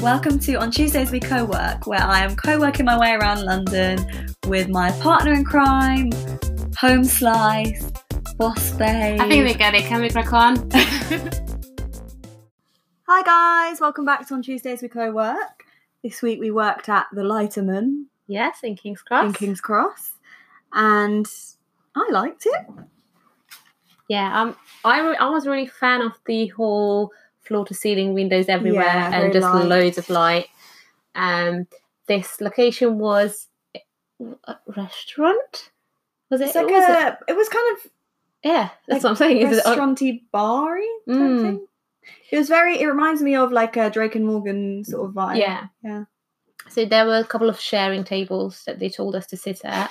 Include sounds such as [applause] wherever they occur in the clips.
Welcome to On Tuesdays We Co work, where I am co working my way around London with my partner in crime, Home Slice, Boss Babe. I think we get it. Can we crack on? [laughs] [laughs] Hi guys, welcome back to On Tuesdays We Co work. This week we worked at the Lighterman yes, in King's Cross. in King's Cross, and I liked it. Yeah, um, I, re- I was really fan of the whole floor to ceiling windows everywhere Yeah, and just light. loads of light. Um, this location was a restaurant. Was it? It's like it was a, it was kind of yeah, like that's what I'm saying. Is it, restauranty bar type Mm. thing. It was very. It reminds me of like a Drake and Morgan sort of vibe. yeah, Yeah. So there were a couple of sharing tables that they told us to sit at.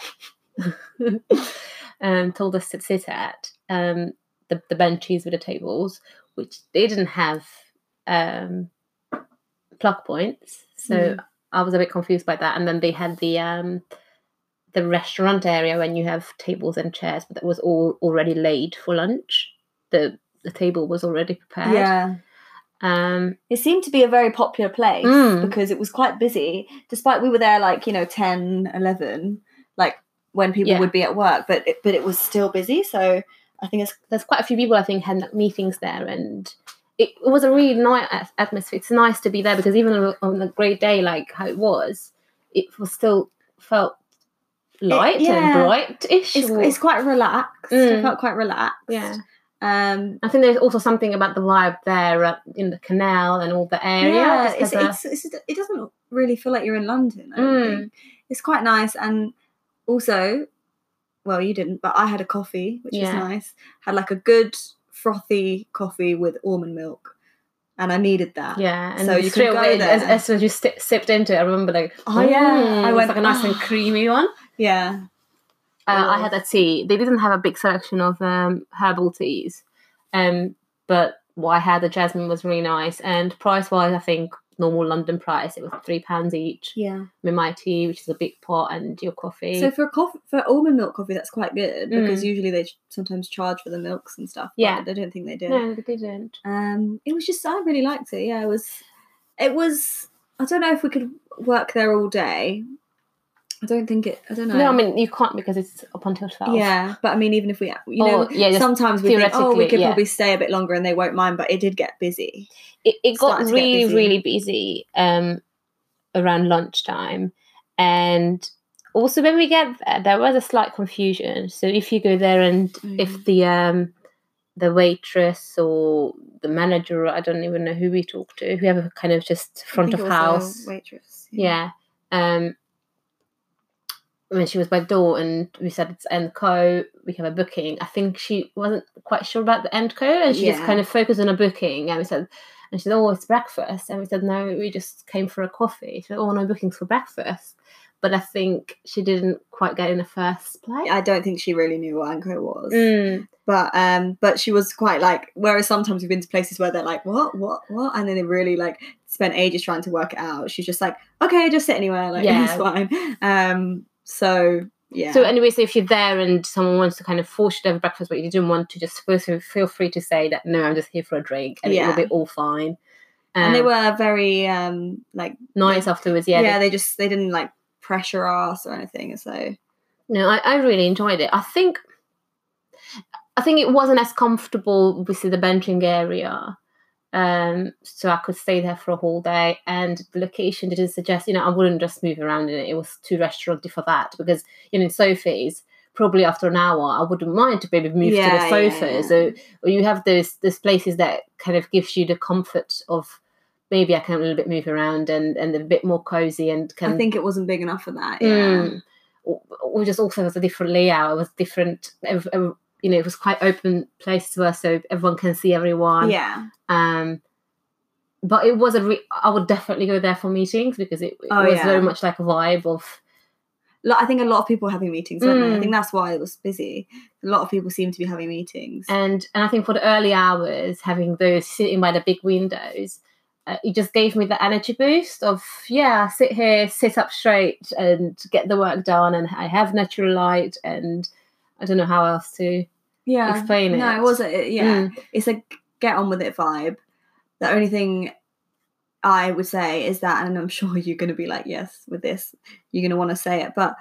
[laughs] [laughs] um, told us to sit at um, the the benches with the tables, which they didn't have um, plug points. So Mm. I was a bit confused by that. And then they had the um, the restaurant area when you have tables and chairs, but that was all already laid for lunch. The the table was already prepared. Yeah. Um, It seemed to be a very popular place Mm. because it was quite busy, despite we were there like, you know, 10, 11, like when people Yeah. would be at work, but it, but it was still busy. So I think it's, there's quite a few people I think had meetings there, and it, it was a really nice atmosphere. It's nice to be there because even on a, great day like how it was, it was still felt light yeah. and bright-ish. it's, it's quite relaxed. Mm. felt quite relaxed. yeah, Um, I think there's also something about the vibe there uh, in the canal and all the area. yeah, it's, it's, it's, it doesn't really feel like you're in London. Mm. It's quite nice. And also, well, you didn't, but I had a coffee, which Yeah. was nice. Had like a good frothy coffee with almond milk. And I needed that. yeah, and So you straight go away, as, there. as soon as you sti- sipped into it, I remember like, Oh, yeah. I went, like a nice and "Ah." creamy one. Yeah. Uh, I had a tea. They didn't have a big selection of um, herbal teas, um, but what I had, the jasmine was really nice. And price wise, I think normal London price, it was three pounds each. Yeah. With my tea, which is a big pot, and your coffee. So for a coffee, for almond milk coffee, that's quite good because Mm. usually they sometimes charge for the milks and stuff. but Yeah. I don't think they did. no, they didn't. Um, it was just I really liked it. Yeah, it was. It was. I don't know if we could work there all day. I don't think it. I don't know. No, I mean you can't because it's up until twelve. Yeah, but I mean, even if we, you know, Oh, yeah, sometimes we think, oh, we could yeah. probably stay a bit longer and they won't mind, but it did get busy. it, it got started to get really busy. really busy um around lunchtime and also when we get there there was a slight confusion so if you go there and Mm. if the um the waitress or the manager i don't even know who we talk to whoever kind of just front of house waitress. yeah um when she was by the door and we said it's end co we have a booking. I think she wasn't quite sure about the end co and she just kind of focused on a booking and we said and she said oh it's breakfast and we said no we just came for a coffee. She said oh no bookings for breakfast but i think she didn't quite get in the first place. I don't think she really knew what Anko was. Mm, but um but she was quite like whereas sometimes we've been to places where they're like what what what? And then they really like spent ages trying to work it out. She's just like okay just sit anywhere like [laughs] Yeah. it's fine. Um so yeah. So anyway so if you're there and someone wants to kind of force you to have breakfast but you didn't want to just feel, feel free to say that no i'm just here for a drink and it Yeah. will be all fine. And they Um, were very um like nice afterwards yeah, yeah, they- they just they didn't like pressure us or anything so. No I, I really enjoyed it. I think i think it wasn't as comfortable obviously the benching area um so i could stay there for a whole day and the location didn't suggest you know i wouldn't just move around in it it was too restauranty for that because you know sofas probably after an hour i wouldn't mind to maybe move Yeah, to the sofa yeah. so or you have those those places that kind of gives you the comfort of maybe i can a little bit move around and and a bit more cozy and can i think it wasn't big enough for that yeah Mm. Or just also was a different layout. It was different. You know, it was quite open place to us, so everyone can see everyone. yeah Um, but it was a. Re- I would definitely go there for meetings because it, it Oh, was yeah. very much like a vibe of. I think a lot of people were having meetings they? I Mm. think that's why it was busy a lot of people seem to be having meetings And and I think for the early hours, having those sitting by the big windows, uh, it just gave me the energy boost of yeah, sit here, sit up straight, and get the work done. And I have natural light, and I don't know how else to yeah explain it. no it wasn't it, yeah Mm. it's a get on with it vibe the only thing I would say is that, and I'm [laughs] sure you're going to be like, yes, with this, you're going to want to say it, but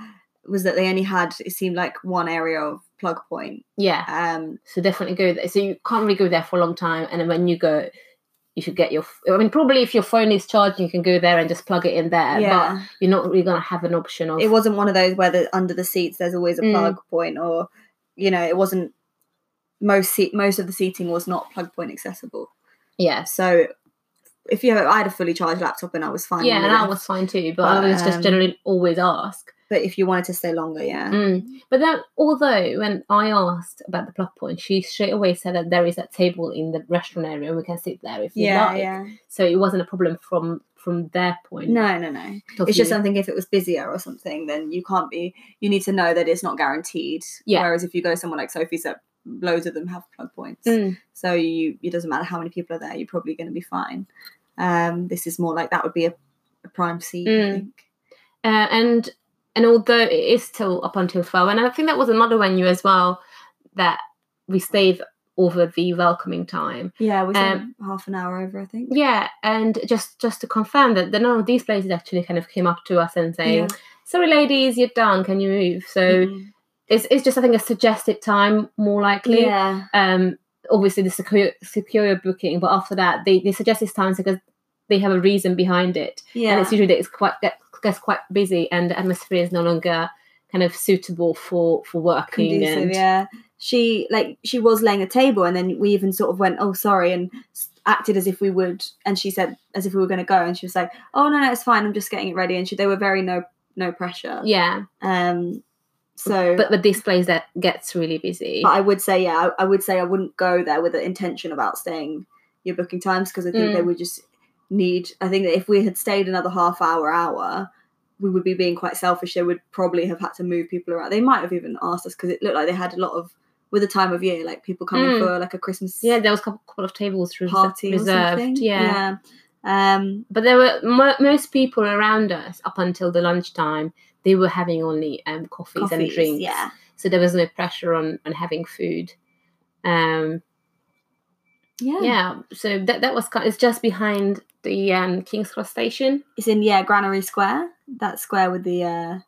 was that they only had, it seemed like one area of plug point. Yeah. Um, So definitely go there. So you can't really go there for a long time, and then when you go, you should get your. i mean, probably if your phone is charging, you can go there and just plug it in there. yeah. But you're not really gonna have an option of. It wasn't one of those where the, under the seats there's always a Mm. plug point or, you know, it wasn't, most seat, most of the seating was not plug point accessible. yeah So if you have, I had a fully charged laptop and I was fine. Yeah, and that was fine too. But, But, I was just um, generally always ask. But if you wanted to stay longer, yeah. Mm. But then, although when I asked about the plug point, she straight away said that there is a table in the restaurant area and we can sit there if you Yeah, like. yeah. So it wasn't a problem from from their point. No, no, no. It's just something if it was busier or something, then you can't be. You need to know that it's not guaranteed. Yeah. Whereas if you go somewhere like Sophie's, that loads of them have plug points, Mm. so you it doesn't matter how many people are there, you're probably going to be fine. Um, this is more like that would be a, a prime seat, I Mm. think. Uh, and and although it is still up until 12 and i think that was another venue as well that we stayed over the welcoming time Yeah, we spent Um, half an hour over, I think. yeah and just just to confirm that the, none of these places actually kind of came up to us and saying Yeah. sorry ladies you're done can you move so Mhm. it's, it's just i think a suggested time more likely yeah, um obviously the secure secure booking but after that they, they suggest these times because they have a reason behind it yeah. and it's usually that it's quite get, gets quite busy and the atmosphere is no longer kind of suitable for for working conducive. and Yeah, she like she was laying a table, and then we even sort of went, "Oh, sorry," and acted as if we would. And she said, as if we were going to go, and she was like, "Oh no, no, it's fine. I'm just getting it ready." And she, they were very no no pressure. yeah Um. So, but but this place that gets really busy but I would say, yeah, I, I would say I wouldn't go there with the intention about staying your booking times because I think they Mm. would just need. I think that if we had stayed another half hour, hour. We would be being quite selfish. They would probably have had to move people around. They might have even asked us because it looked like they had a lot of, with the time of year, like people coming Mm. for like a Christmas yeah there was a couple, couple of tables party reserved yeah. yeah. Um, but there were mo- most people around us up until the lunchtime they were having only um coffees, and drinks Yeah. so there was no pressure on on having food um yeah, yeah so that that was kind it's just behind the um king's cross station It's in yeah Granary Square. That square with the uh,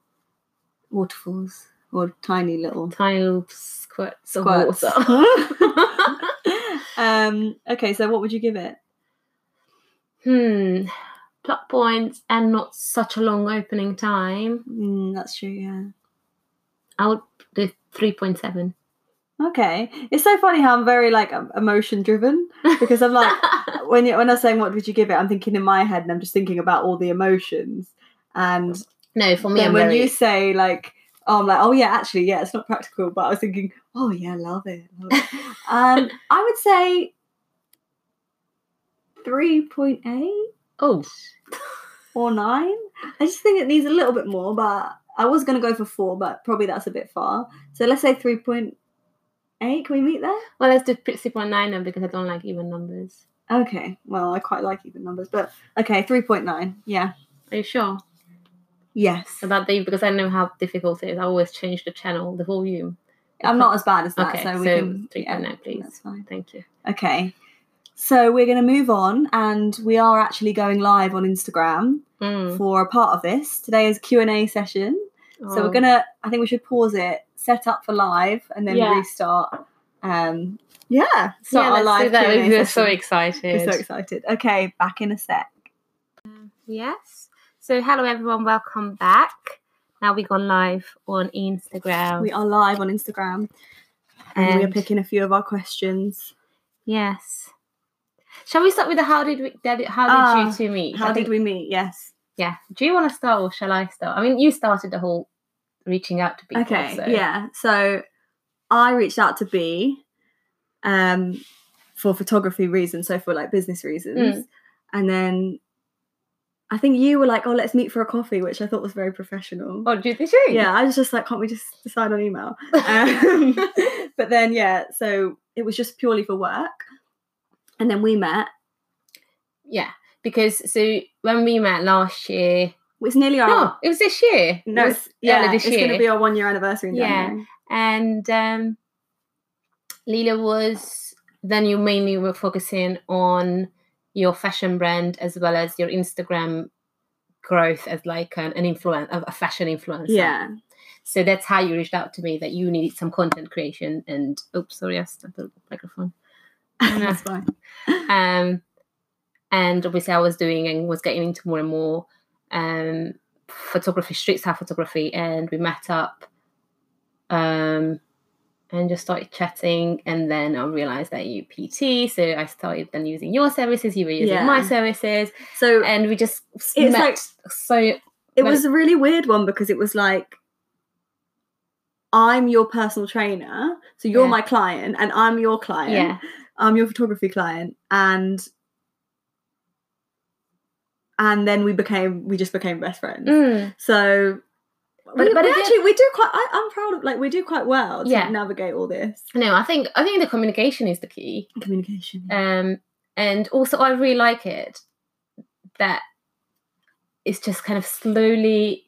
waterfalls or tiny little tiny little squirts, squirts. of water [laughs] um. Okay, so what would you give it? Hmm. Plot points and not such a long opening time. Mm, that's true. Yeah. I would do three point seven. Okay, it's so funny how I'm very like emotion driven [laughs] because I'm like when you when I was saying what would you give it, I'm thinking in my head and I'm just thinking about all the emotions. And no, for me, then I'm when very. you say like, oh, I'm like, oh yeah, actually, yeah, it's not practical, but I was thinking, oh yeah, love it. Love it. [laughs] um, I would say three point eight oh, or nine. I just think it needs a little bit more, but I was gonna go for four, but probably that's a bit far. So let's say three point eight. Can we meet there? well, let's do six point nine then because I don't like even numbers. Okay. Well, I quite like even numbers, but okay, three point nine. Yeah. Are you sure Yes. about the? Because I know how difficult it is. I always change the channel, the volume. I'm not as bad as that, Okay, so we so can. 3.9, please. That's fine. Thank you. Okay. So we're going to move on, and we are actually going live on Instagram Mm. for a part of this. Today is Q and A session, so Oh. we're gonna. I think we should pause it, set up for live, and then Yeah. restart. Um, yeah, start yeah, our live. Q&A We're so excited. We're so excited. Okay, back in a sec. Yes. So, hello everyone, welcome back. Now we've gone live on Instagram. We are live on Instagram, and, we are picking a few of our questions. Yes. Shall we start with the how did we did, how did Ah, you two meet? How I did think- we meet? Yes. Yeah. Do you want to start or shall I start? I mean, you started the whole reaching out to people. Okay, so- yeah. So I reached out to B um for photography reasons, so for like business reasons. Mm. And then I think you were like, "Oh, let's meet for a coffee," which I thought was very professional. Oh, did you? Think? So? Yeah, I was just like, "Can't we just decide on email?" [laughs] Um, [laughs] but then yeah, so it was just purely for work. And then we met. yeah. Because so when we met last year, It's nearly our no, it was this year. It no, was yeah, this it's going to be our one year anniversary in Yeah. And um, Leela was then you mainly were focusing on your fashion brand as well as your Instagram growth as like an, an influence a fashion influencer. Yeah. So that's how you reached out to me that you needed some content creation and oops, sorry, I stepped the microphone. [laughs] That's fine. Um, and obviously I was doing and was getting into more and more um photography, street style photography, and we met up um and just started chatting and then I realized that you PT so I started then using your services you were using Yeah. my services So and we just It's met like- so it was a really weird one because it was like I'm your personal trainer, so you're Yeah. my client, and I'm your client. yeah I'm your photography client, and and then we became we just became best friends. Mm. So. But- we, but we again- actually we do quite. I, I'm proud of like we do quite well to Yeah. navigate all this no I think I think the communication is the key communication. um and also I really like it that it's just kind of slowly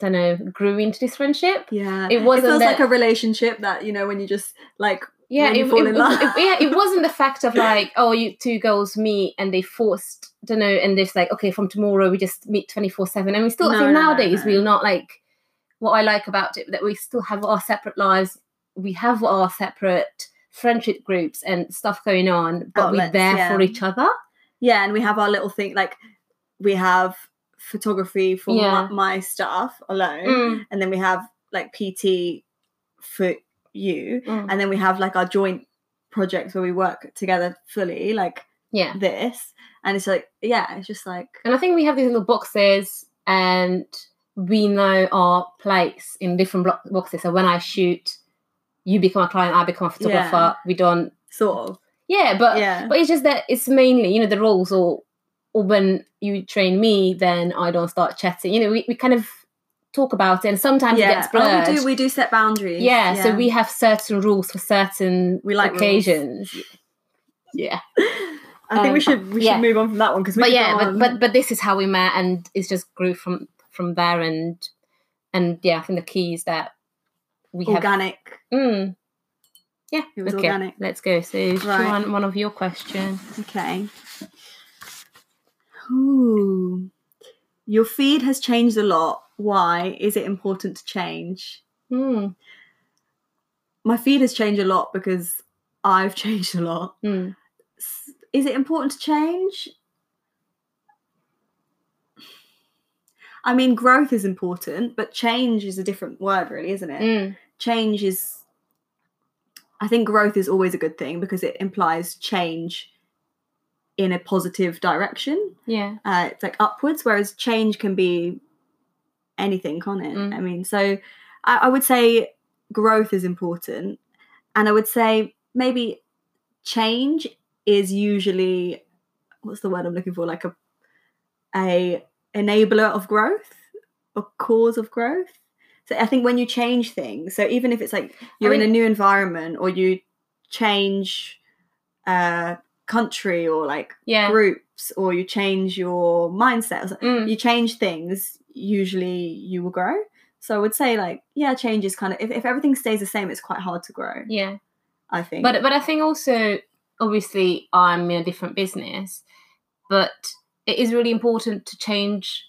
I don't know grew into this friendship yeah, it wasn't feels that- like a relationship that you know when you just like yeah it, fall it- in it- love. yeah it [laughs] wasn't the fact of like oh you two girls meet and they forced don't know and it's like okay from tomorrow we just meet 24 7 and we still i think no, no, nowadays no. we're not like what i like about it that we still have our separate lives we have our separate friendship groups and stuff going on but we're there yeah. for each other yeah and we have our little thing like we have photography for Yeah. my, my stuff alone Mm, and then we have like pt for you mm. and then we have like our joint projects where we work together fully like yeah this and it's like yeah it's just like And I think we have these little boxes, and we know our place in different blo- boxes. So when I shoot, you become a client, I become a photographer. Yeah. We don't, sort of yeah, but yeah but it's just that it's mainly you know the roles or or when you train me, then I don't start chatting. You know, we, we kind of talk about it, and sometimes it gets blurred. oh, we do we do set boundaries yeah, so we have certain rules for certain We like rules. occasions. Yeah, i think we um, should we yeah. should move on from that one because but yeah, but, but but this is how we met, and it's just grew from from there, and and yeah, I think the key is that we have. organic Mm, yeah, It was okay, organic. let's go. So, Right. one one of your questions. Okay. Ooh. Your feed has changed a lot. Why is it important to change? Mm, My feed has changed a lot because I've [laughs] changed a lot. mm, Is it important to change? I mean, growth is important, but change is a different word, really, isn't it? mm, Change is. I think growth is always a good thing because it implies change in a positive direction. yeah. uh, it's like upwards, whereas change can be anything, can't it? Mm. I mean, so I, I would say growth is important, and I would say maybe change is usually what's the word I'm looking for, like a a enabler of growth, a cause of growth. So I think when you change things, so even if it's like you're in a new environment or you change uh country or like Yeah. groups or you change your mindset Mm. you change things usually you will grow so i would say like yeah change is kind of if, if everything stays the same it's quite hard to grow Yeah. i think But but I think also obviously I'm in a different business, but it is really important to change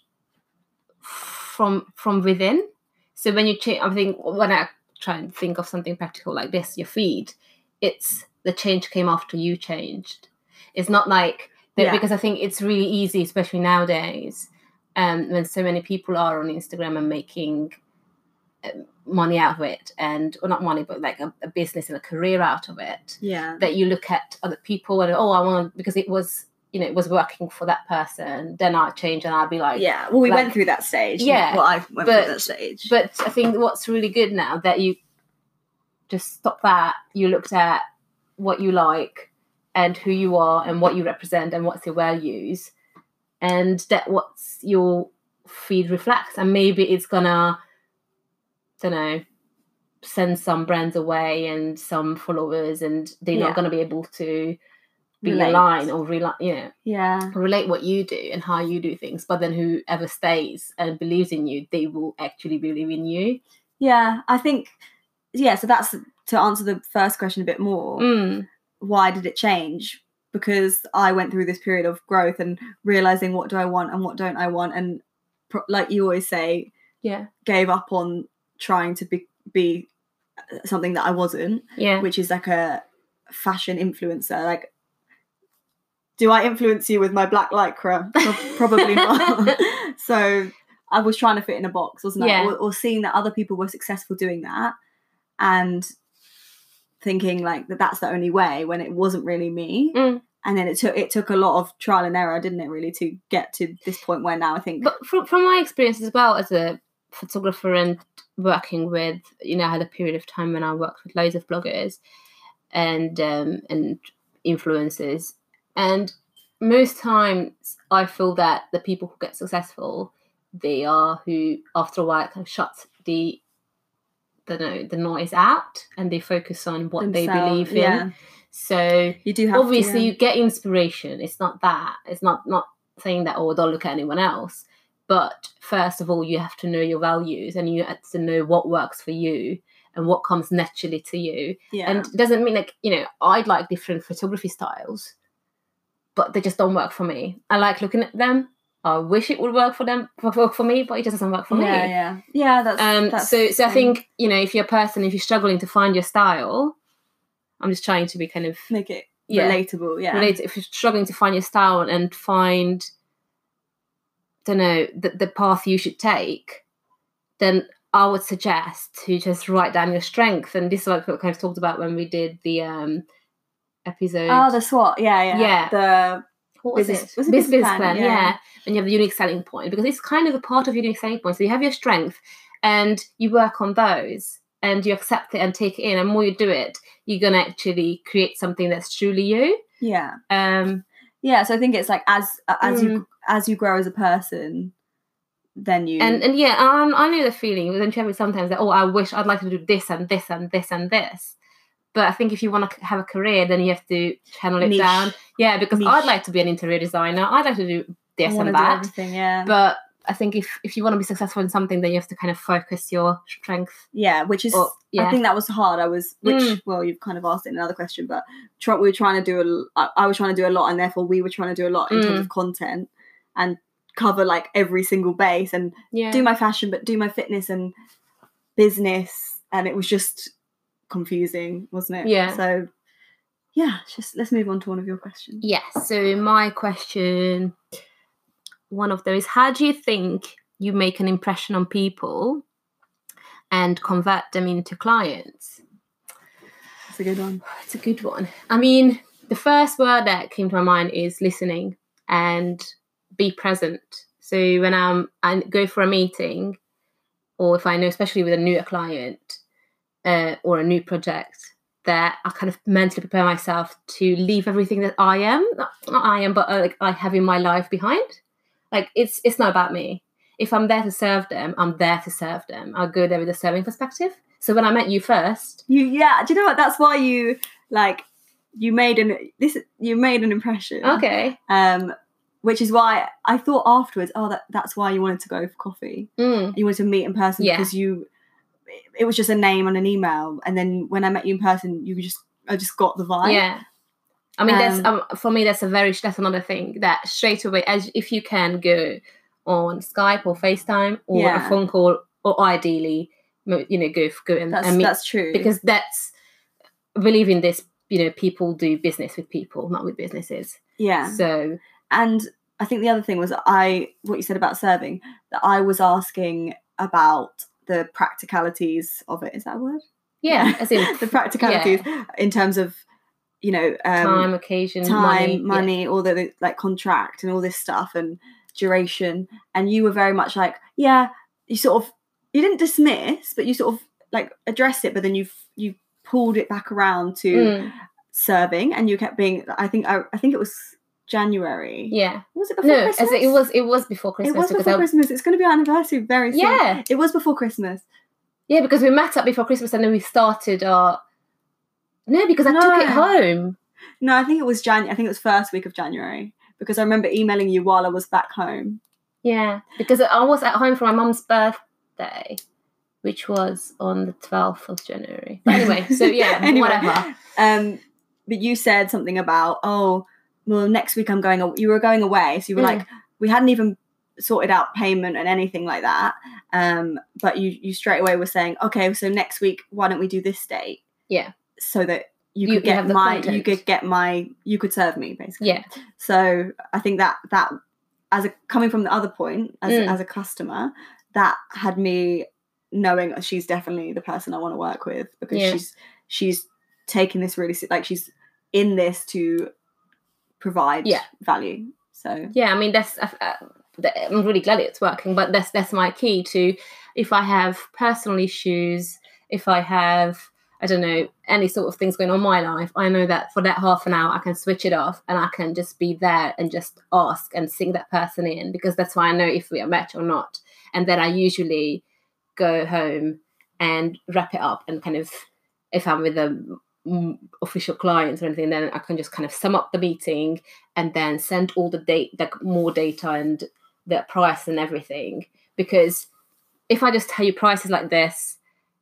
from from within. So when you change, I think when I try and think of something practical like this, your feed, it's the change came after you changed. It's not like that Yeah. because I think it's really easy, especially nowadays, um, when so many people are on Instagram and making um, money out of it, and or not money, but like a, a business and a career out of it. yeah That you look at other people and oh, I want because it was you know it was working for that person. Then I change and I'd be like, yeah well we like- went through that stage Yeah, well i went but- through that stage But I think what's really good now that you just stop that. You looked at what you like and who you are and what you represent and what's your values, and that what's your feed reflects. And maybe it's gonna, don't know, send some brands away and some followers, and they're Yeah. not gonna be able to be Relate. aligned or rely, you know, yeah relate what you do and how you do things. But then whoever stays and believes in you, they will actually believe in you. yeah i think yeah so that's to answer the first question a bit more Mm, why did it change because I went through this period of growth and realizing what do I want and what don't I want, and pro- like you always say, Yeah. gave up on trying to be be something that I wasn't, Yeah. which is like a fashion influencer. Like, do I influence you with my black lycra? [laughs] Probably not. [laughs] so I was trying to fit in a box, wasn't Yeah. I? Or, or seeing that other people were successful doing that, and thinking like that that's the only way when it wasn't really me. Mm. And then it took it took a lot of trial and error, didn't it? Really, to get to this point where now I think But from, from my experience as well as a photographer and working with, you know, I had a period of time when I worked with loads of bloggers and um, and influencers, and most times I feel that the people who get successful, they are who after a while kind of shut the the the noise out and they focus on what they believe in. Yeah, So you do have to, obviously yeah. you get inspiration it's not that it's not not saying that oh don't look at anyone else but first of all you have to know your values and you have to know what works for you and what comes naturally to you yeah. and it doesn't mean like you know i'd like different photography styles but they just don't work for me i like looking at them i wish it would work for them for, for, me but it just doesn't work for me yeah, yeah, yeah. That's um that's so so i think you know if you're a person if you're struggling to find your style i'm just trying to be kind of make it Yeah. relatable. Yeah, relate if you're struggling to find your style and find don't know the, the path you should take then i would suggest to just write down your strength and this is like what we kind of talked about when we did the um episode Oh, the SWOT. Yeah, yeah, Yeah. The what was business- it? was it business business plan? plan, Yeah. yeah. And you have the unique selling point because it's kind of a part of your unique selling point. So you have your strength and you work on those and you accept it and take it in. And more you do it, you're gonna actually create something that's truly you. yeah, Um yeah. So I think it's like as as Mm. you as you grow as a person, then you and and yeah, um, I know the feeling. Then you have it sometimes that oh, I wish I'd like to do this and this and this and this. But I think if you want to have a career, then you have to channel it Niche. down. Yeah, because Niche. I'd like to be an interior designer. I'd like to do this and that. Yeah, But I think if if you want to be successful in something, then you have to kind of focus your strength. yeah, which is Or, yeah. I think that was hard. I was, which Mm. well, you've kind of asked it in another question, but try, we were trying to do a, I, I was trying to do a lot, and therefore we were trying to do a lot in terms Mm. of content and cover like every single base and yeah. do my fashion, but do my fitness and business, and it was just confusing, wasn't it? Yeah. So yeah, just let's move on to one of your questions. Yes. So my question, one of those, how do you think you make an impression on people and convert them into clients? That's a good one. [sighs] It's a good one. I mean, the first word that came to my mind is listening and be present. So when I'm I go for a meeting, or if I know, especially with a newer client uh, or a new project, that I kind of mentally prepare myself to leave everything that I am, not, not I am, but uh, like I have in my life behind. Like it's it's not about me. If I'm there to serve them, I'm there to serve them. I'll go there with a serving perspective. So when I met you first, You yeah. Do you know what? That's why you like you made an this you made an impression. okay, Um, which is why I thought afterwards, oh, that that's why you wanted to go for coffee. Mm. You wanted to meet in person Yeah. because you. It was just a name on an email, and then when I met you in person, you just I just got the vibe. Yeah. I mean, that's Um, um, for me. That's a very that's another thing that straight away, as if you can go on Skype or FaceTime or Yeah. a phone call, or ideally, you know, go go and, that's and meet that's true. because that's believe in this. You know, people do business with people, not with businesses. yeah, So and I think the other thing was I what you said about serving that I was asking about the practicalities of it. Is that a word? yeah, [laughs] as in the practicalities in terms of you know um, time, occasion, time, money. money, yeah. all the like contract and all this stuff and duration. And you were very much like, yeah, you sort of you didn't dismiss, but you sort of like addressed it, but then you you pulled it back around to Mm, serving, and you kept being. I think I, I think it was January. yeah. Was it before No, Christmas? as it, was it was before Christmas. It was before I, Christmas. It's going to be our anniversary very soon. Yeah. it was before Christmas. yeah because we met up before Christmas and then we started our. No, because I took it home. No, I think it was Jan. I think it was first week of January because I remember emailing you while I was back home. Yeah, because I was at home for my mum's birthday, which was on the 12th of January. But anyway, so yeah, [laughs] Anyway. whatever. Um, but you said something about oh, well, next week I'm going. You were going away, so you were Mm. like, we hadn't even sorted out payment and anything like that. Um, but you you straight away were saying, okay, so next week, why don't we do this date? Yeah. So that you You- could get my, you could get my, you could serve me basically. Yeah. So I think that that as a coming from the other point as Mm. as a customer, that had me knowing she's definitely the person I want to work with because Yeah. she's she's taking this really like she's in this to provide Yeah. value. So yeah i mean that's uh, uh, i'm really glad it's working but that's that's my key to if i have personal issues if i have i don't know any sort of things going on in my life i know that for that half an hour i can switch it off and i can just be there and just ask and sing that person in because that's why i know if we are matched or not and then i usually go home and wrap it up and kind of if i'm with a official clients or anything then i can just kind of sum up the meeting and then send all the date like more data and the price and everything. Because if i just tell you prices like this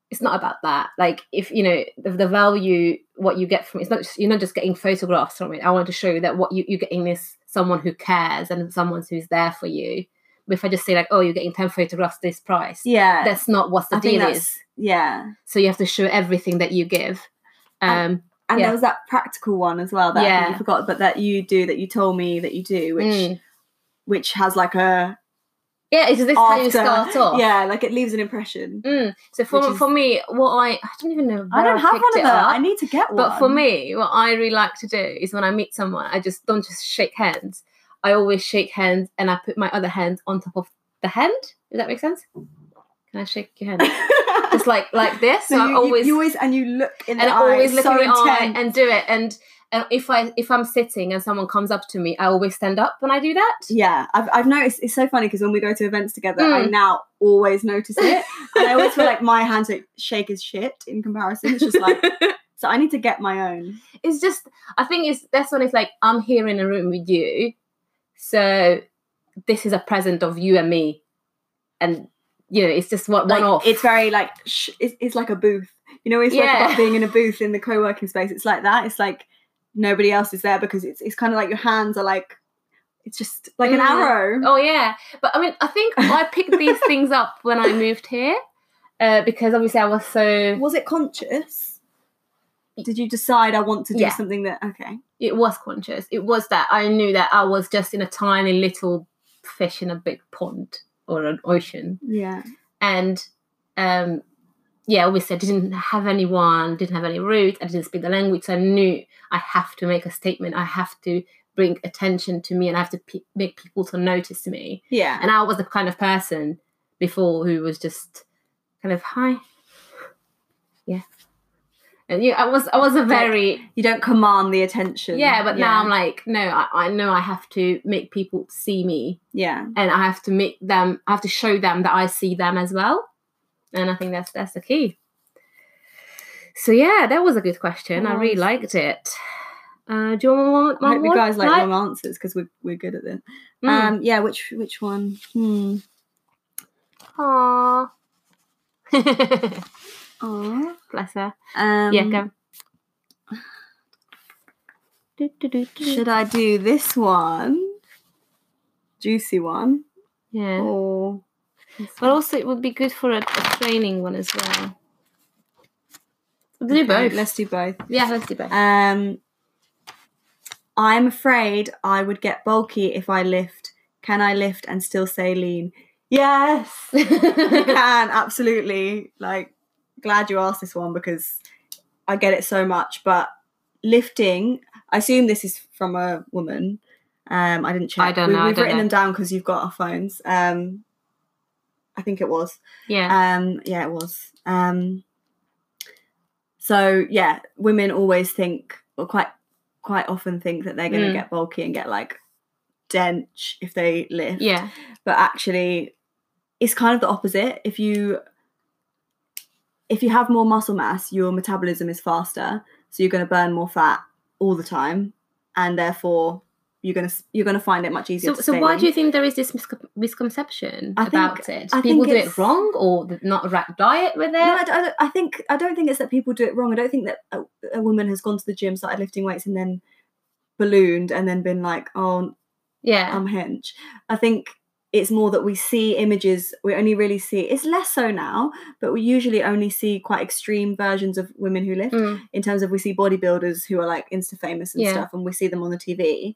it's not about that. Like if you know the, the value what you get from it's not just, you're not just getting photographs from it. I want to show you that what you, you're getting is someone who cares and someone who's there for you. But if i just say like oh you're getting 10 photographs this price yeah, that's not what the I deal is. Yeah. so you have to show everything that you give um And Yeah. there was that practical one as well that I Yeah. you forgot, but that you do that you told me that you do, which mm. which has like a yeah is this how you start [laughs] off Yeah, like it leaves an impression. Mm. So for, is- for me, what I I don't even know. I don't have one of up, I need to get one. But for me, what I really like to do is when I meet someone, I just don't just shake hands. I always shake hands and I put my other hand on top of the hand. Does that make sense? Can I shake your hand? [laughs] Just like like this. So, So I you, always you, you always and you look in and the always eye, look so in the eye and do it. And and if I if I'm sitting and someone comes up to me, I always stand up when I do that. yeah, I've, I've noticed it's so funny because when we go to events together, I Mm. now always notice it, [laughs] and I always feel like my hands shake as shit in comparison. It's just like [laughs] so. I need to get my own. it's just I think it's that's when it's like I'm here in a room with you, so this is a present of you and me, and you know it's just one, Like, one off. It's very like sh- it's, it's like a booth. You know, it's like about being in a booth in the co-working space. It's like that. It's like nobody else is there because it's it's kind of like your hands are like it's just like an Mm. arrow. oh yeah, but I mean I think I picked these [laughs] things up when I moved here, uh, because obviously I was so Was it conscious? Did you decide I want to do Yeah. something that okay? it was conscious. It was that I knew that I was just in a tiny little fish in a big pond or an ocean. Yeah. and um yeah obviously i didn't have anyone didn't have any roots i didn't speak the language so i knew i have to make a statement i have to bring attention to me and i have to pe- make people to notice me Yeah. and i was the kind of person before who was just kind of hi yeah yeah i was i was a very you don't command the attention. yeah but now i'm like no I, I know i have to make people see me yeah. and I have to make them I have to show them that I see them as well. And I think that's that's the key. So yeah, that was a good question. I really liked it. Uh, do you want one, I hope you guys like Right? long answers because we're we're good at it. Mm. Um. Yeah. Which which one? Hmm. Aw. [laughs] Aw. Bless her. Um. yeah, go. Should I do this one? Juicy one. Yeah. Or But also, it would be good for a, a training one as well. We'll do both. Let's do both. yeah, let's do both. Um. I'm afraid I would get bulky if I lift. Can I lift and still stay lean? Yes. [laughs] you can absolutely like glad you asked this one because i get it so much but lifting i assume this is from a woman um i didn't check I don't we, know, we've don't written know. them down because you've got our phones um i think it was yeah. um yeah it was um so yeah women always think or quite quite often think that they're going to Mm. get bulky and get like dench if they lift yeah. but actually it's kind of the opposite if you if you have more muscle mass your metabolism is faster so you're going to burn more fat all the time and therefore you're going to you're going to find it much easier So, so why lean. do you think there is this miscon- misconception I think- about it? I People think do it's- it wrong or not right diet with it? no, I don't- I think I don't think it's that people do it wrong. I don't think that a, a woman has gone to the gym, started lifting weights, and then ballooned and then been like, oh, yeah. I'm hinge. I think it's more that we see images, we only really see it's less so now, but we usually only see quite extreme versions of women who lift Mm. in terms of we see bodybuilders who are like insta famous and Yeah. stuff and we see them on the TV.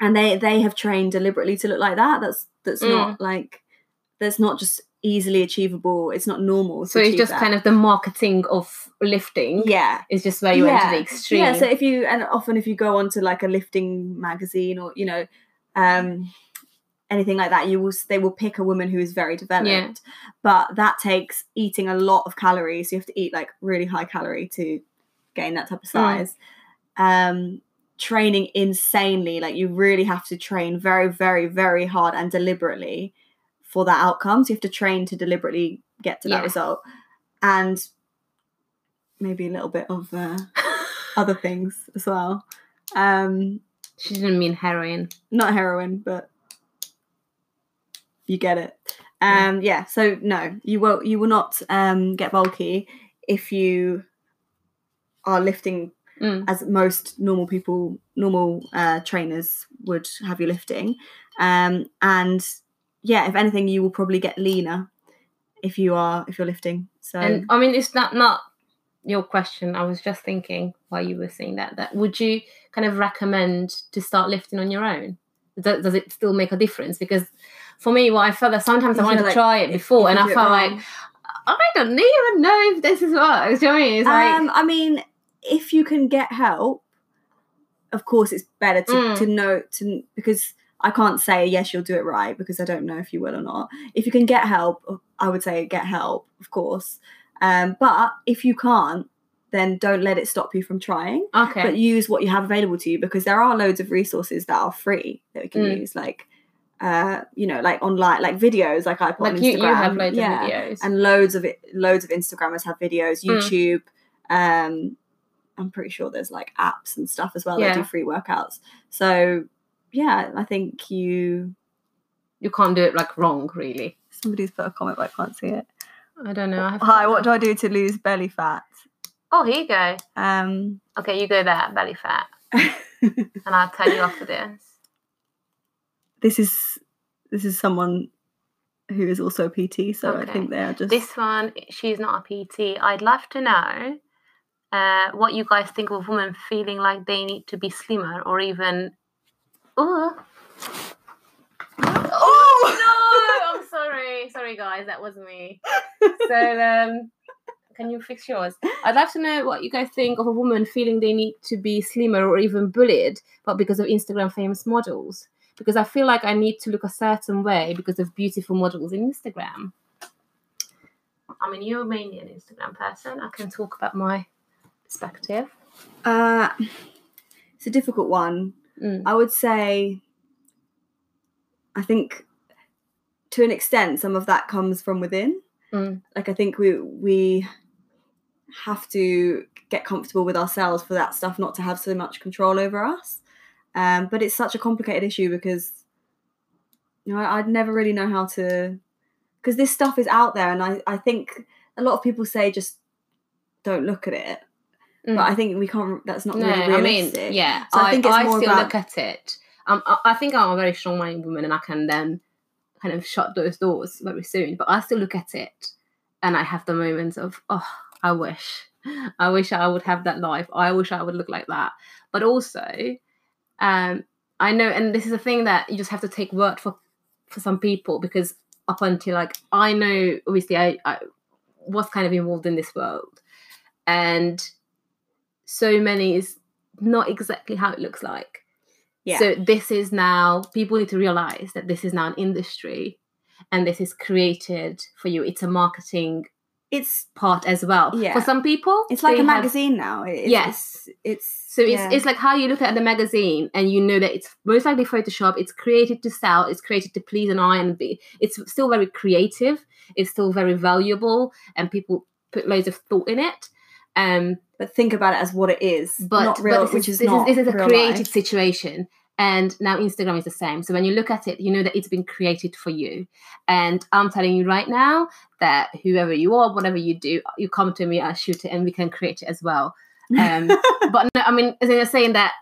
And they they have trained deliberately to look like that. That's that's Mm. not like that's not just easily achievable. It's not normal. So it's just kind of the marketing of lifting. yeah. It's just where you went to the extreme. Yeah, so if you and often if you go onto like a lifting magazine or you know um anything like that, you will they will pick a woman who is very developed. Yeah. But that takes eating a lot of calories. You have to eat like really high calorie to gain that type of Mm. size. Um training insanely, like you really have to train very, very, very hard and deliberately for that outcome. So you have to train to deliberately get to that Yeah. result. And maybe a little bit of uh, [laughs] other things as well. Um, she didn't mean heroin. not heroin, but you get it. Um, yeah. So no, you will you will not um, get bulky if you are lifting Mm. as most normal people, normal uh, trainers would have you lifting. Um, and yeah, if anything, you will probably get leaner if you are if you're lifting. So And I mean, it's not not your question. I was just thinking while you were saying that. That would you kind of recommend to start lifting on your own? Does, does it still make a difference? Because for me, what I felt that sometimes I wanted to like try it before, and I felt wrong- like I don't even know if this is what. Do you know what I mean? It's like um, I mean, if you can get help, of course, it's better to, Mm. to know to because I can't say yes, you'll do it right because I don't know if you will or not. If you can get help, I would say get help, of course. Um, but if you can't, then don't let it stop you from trying. okay, But use what you have available to you because there are loads of resources that are free that we can Mm. use, like uh, you know, like online, like videos, like I put on like you, Instagram. you have loads yeah of videos. and loads of it loads of instagrammers have videos Mm. youtube um i'm pretty sure there's like apps and stuff as well that do free workouts so yeah i think you you can't do it like wrong, really. somebody's put a comment but i can't see it I don't know. I have hi what do i do to lose belly fat Oh, here you go. um Okay, you go there, belly fat, [laughs] and I'll tell you after this. This is this is someone who is also a pt so i think they're just This one, she's not a PT. I'd love to know uh, what you guys think of women feeling like they need to be slimmer or even. Oh, [laughs] oh no! I'm sorry, sorry guys, that was me. So, [laughs] um, can you fix yours? I'd love to know what you guys think of a woman feeling they need to be slimmer or even bullied, but because of Instagram famous models. Because I feel like I need to look a certain way because of beautiful models in Instagram. I mean, you're mainly an Instagram person. I can talk about my perspective. uh it's a difficult one Mm. I would say, I think to an extent, some of that comes from within. Mm. Like I think we we have to get comfortable with ourselves for that stuff not to have so much control over us. Um, but it's such a complicated issue because you know I'd never really know how to because this stuff is out there, and I I think a lot of people say just don't look at it, Mm. but I think we can't. That's not no, really I realistic. mean, yeah, So I I, think it's I more still about- look at it. Um, I, I think I'm a very strong-minded woman, and I can then kind of shut those doors very soon. But I still look at it, and I have the moments of, oh, I wish, [laughs] I wish I would have that life. I wish I would look like that. But also, um, I know, and this is a thing that you just have to take word for for some people because up until like I know, obviously, I, I was kind of involved in this world, and so many is not exactly how it looks like. Yeah. So this is now people need to realize that this is now an industry and this is created for you. It's a marketing it's part as well. Yeah. For some people, It's like a have- magazine now. It's, Yes. It's, it's So it's yeah. it's like how you look at the magazine and you know that it's most likely Photoshop. It's created to sell. It's created to please an eye and be. It's still very creative. It's still very valuable, and people put loads of thought in it. Um, but think about it as what it is, but not real, but this which is, is, this not is this is a created life. situation and now instagram is the same so when you look at it you know that it's been created for you and i'm telling you right now that whoever you are whatever you do you come to me i shoot it and we can create it as well um [laughs] but no, i mean as in saying that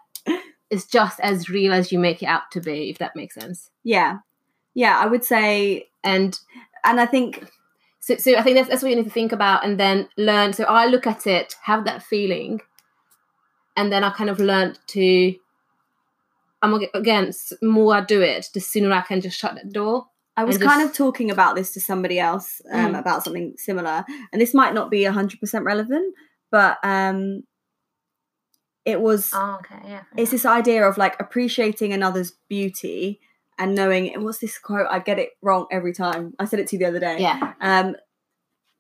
it's just as real as you make it out to be, if that makes sense. Yeah. Yeah, I would say And and I think so, so I think that's, that's what you need to think about and then learn. So I look at it, have that feeling, and then I kind of learned to. I'm against more I do it, the sooner I can just shut that door. I was and kind just- of talking about this to somebody else um, Mm. about something similar, and this might not be hundred percent relevant, but um, it was. Oh, okay, yeah. It's this idea of like appreciating another's beauty and knowing. and What's this quote? I get it wrong every time. I said it to you the other day. yeah, Um,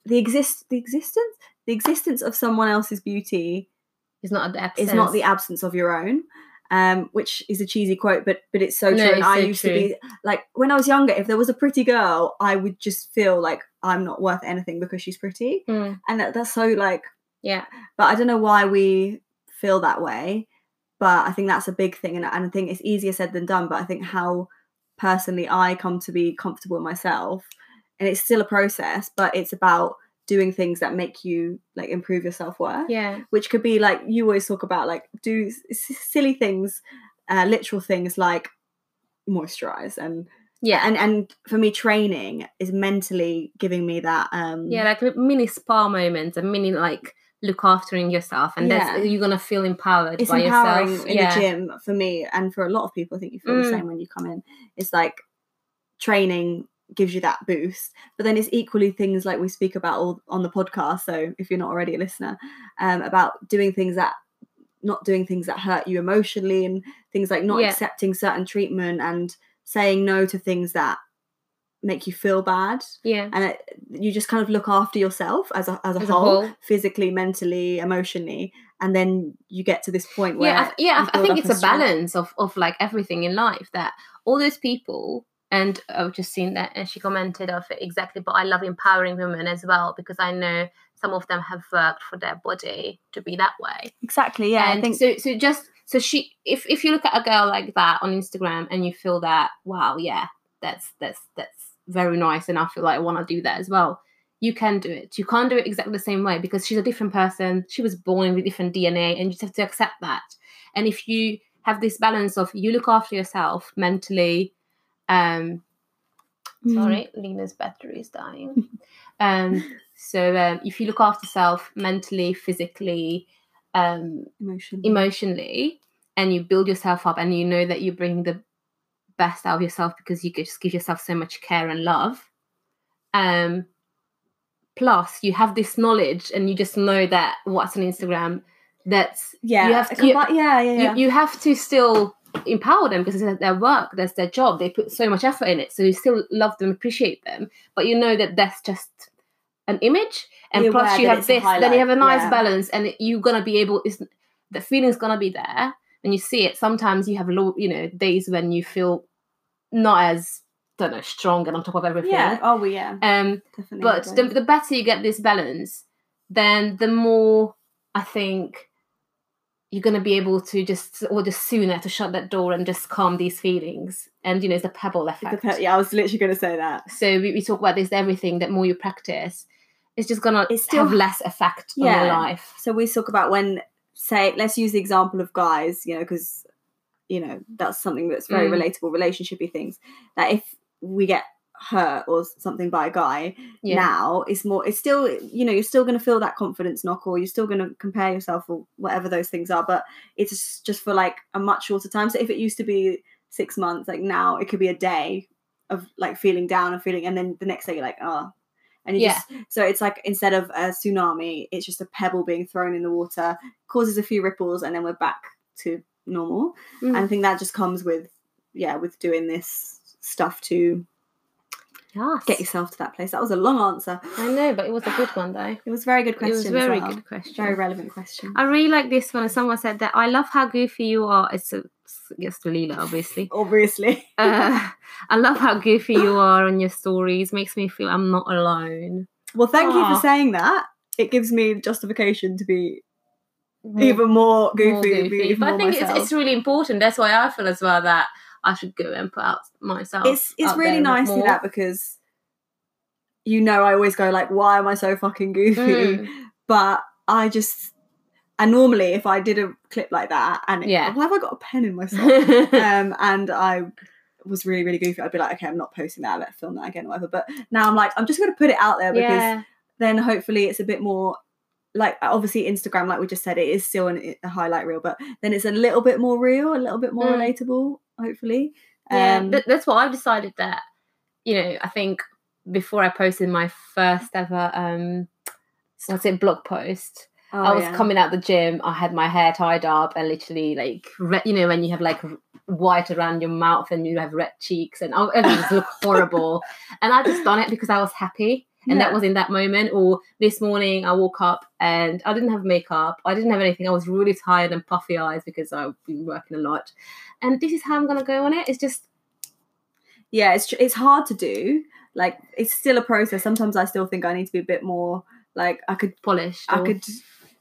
the exist, the existence, the existence of someone else's beauty it's not the is not the absence of your own. Um, which is a cheesy quote, but but it's so true. it's I so used true. to be like when I was younger, if there was a pretty girl, I would just feel like I'm not worth anything because she's pretty, Mm, and that, that's so like. yeah, But I don't know why we feel that way. But I think that's a big thing, and, and I think it's easier said than done. But I think how personally I come to be comfortable in myself, and it's still a process, but it's about doing things that make you like improve your self worth yeah, which could be like you always talk about like do s- silly things uh, literal things like moisturize and yeah, and and for me training is mentally giving me that um yeah, like mini spa moments, a mini like look aftering yourself, and Yeah. that's you're gonna feel empowered it's by empowering yourself. in yeah, the gym for me and for a lot of people i think you feel the Mm. same when you come in it's like training gives you that boost but then it's equally things like we speak about all on the podcast so if you're not already a listener um, about doing things that not doing things that hurt you emotionally and things like not Yeah. accepting certain treatment and saying no to things that make you feel bad yeah, and it, you just kind of look after yourself as a, as a, As a whole, whole. physically mentally emotionally and then you get to this point where yeah, I, yeah. I I think it's a strength. balance of of like everything in life that all those people. And I've just seen that, and she commented of it exactly. But I love empowering women as well because I know some of them have worked for their body to be that way. exactly yeah and i think so so just so she if if you look at a girl like that on Instagram and you feel that wow yeah that's that's that's very nice and I feel like I want to do that as well you can do it you can't do it exactly the same way because she's a different person she was born with different DNA and you just have to accept that and if you have this balance of you look after yourself mentally um Mm. sorry lena's battery is dying. [laughs] Um so um, if you look after yourself mentally physically um emotion emotionally and you build yourself up and you know that you bring the best out of yourself because you just give yourself so much care and love um plus you have this knowledge and you just know that what's on instagram that's yeah you have I to- you- combi- yeah yeah yeah. you, you have to still empower them because it's their work that's their job. They put so much effort in it. So you still love them appreciate them but you know that that's just an image. And Be plus you have this then you have a nice yeah. balance and you're gonna be able is the feeling's gonna be there and you see it. Sometimes you have low you know days when you feel not as don't know strong and on top of everything. Yeah. Oh yeah. Um definitely but the, the better you get this balance then the more i think you're going to be able to just or just sooner to shut that door and just calm these feelings and you know it's the pebble The effect pe- yeah i was literally going to say that so we, we talk about this everything that more you practice it's just going to It's still- have less effect on your Yeah. life so we talk about when say let's use the example of guys you know because you know that's something that's very Mm. relatable relationshipy things that if we get hurt or something by a guy yeah now it's more it's still you know you're still going to feel that confidence knock or you're still going to compare yourself or whatever those things are but it's just for like a much shorter time so if it used to be six months like now it could be a day of like feeling down and feeling and then the next day you're like oh and you Yeah. just so it's like instead of a tsunami it's just a pebble being thrown in the water causes a few ripples and then we're back to normal Mm. and i think that just comes with yeah with doing this stuff to yes. get yourself to that place that was a long answer i know but it was a good one though it was a very good question. it was as very well. good question very relevant question i really like this one someone said that i love how goofy you are it's a yes to Leela, obviously obviously uh, [laughs] I love how goofy you are on your stories. Makes me feel I'm not alone. well thank you for saying that it gives me justification to be even more goofy, more be goofy. even But I more think it's, it's really important. That's why I feel as well that I should go and put out myself. it's it's really nice to do that because you know I always go like why am I so fucking goofy Mm. but I just and normally if I did a clip like that and it, Yeah. why have I got a pen in my [laughs] sock? um, and I was really really goofy, I'd be like, okay, I'm not posting that. Let's film that again, or whatever. But now I'm like, I'm just going to put it out there because yeah. then hopefully it's a bit more like obviously Instagram, like we just said, it is still an, a highlight reel, but then it's a little bit more real, a little bit more Mm. relatable, hopefully. Yeah, Um, th- that's what I've decided that, you know, I think before I posted my first ever, um, what's it, blog post, oh, I was yeah. coming out the gym, I had my hair tied up and literally like, re- you know, when you have like white around your mouth and you have red cheeks and oh, it just look horrible. [laughs] And I just done it because I was happy. And that was in that moment. Or this morning I woke up and I didn't have makeup. I didn't have anything. I was really tired and puffy eyes because I've been working a lot. And this is how I'm gonna go on it. It's just yeah, it's it's hard to do. Like it's still a process. Sometimes I still think I need to be a bit more like I could polish I or- could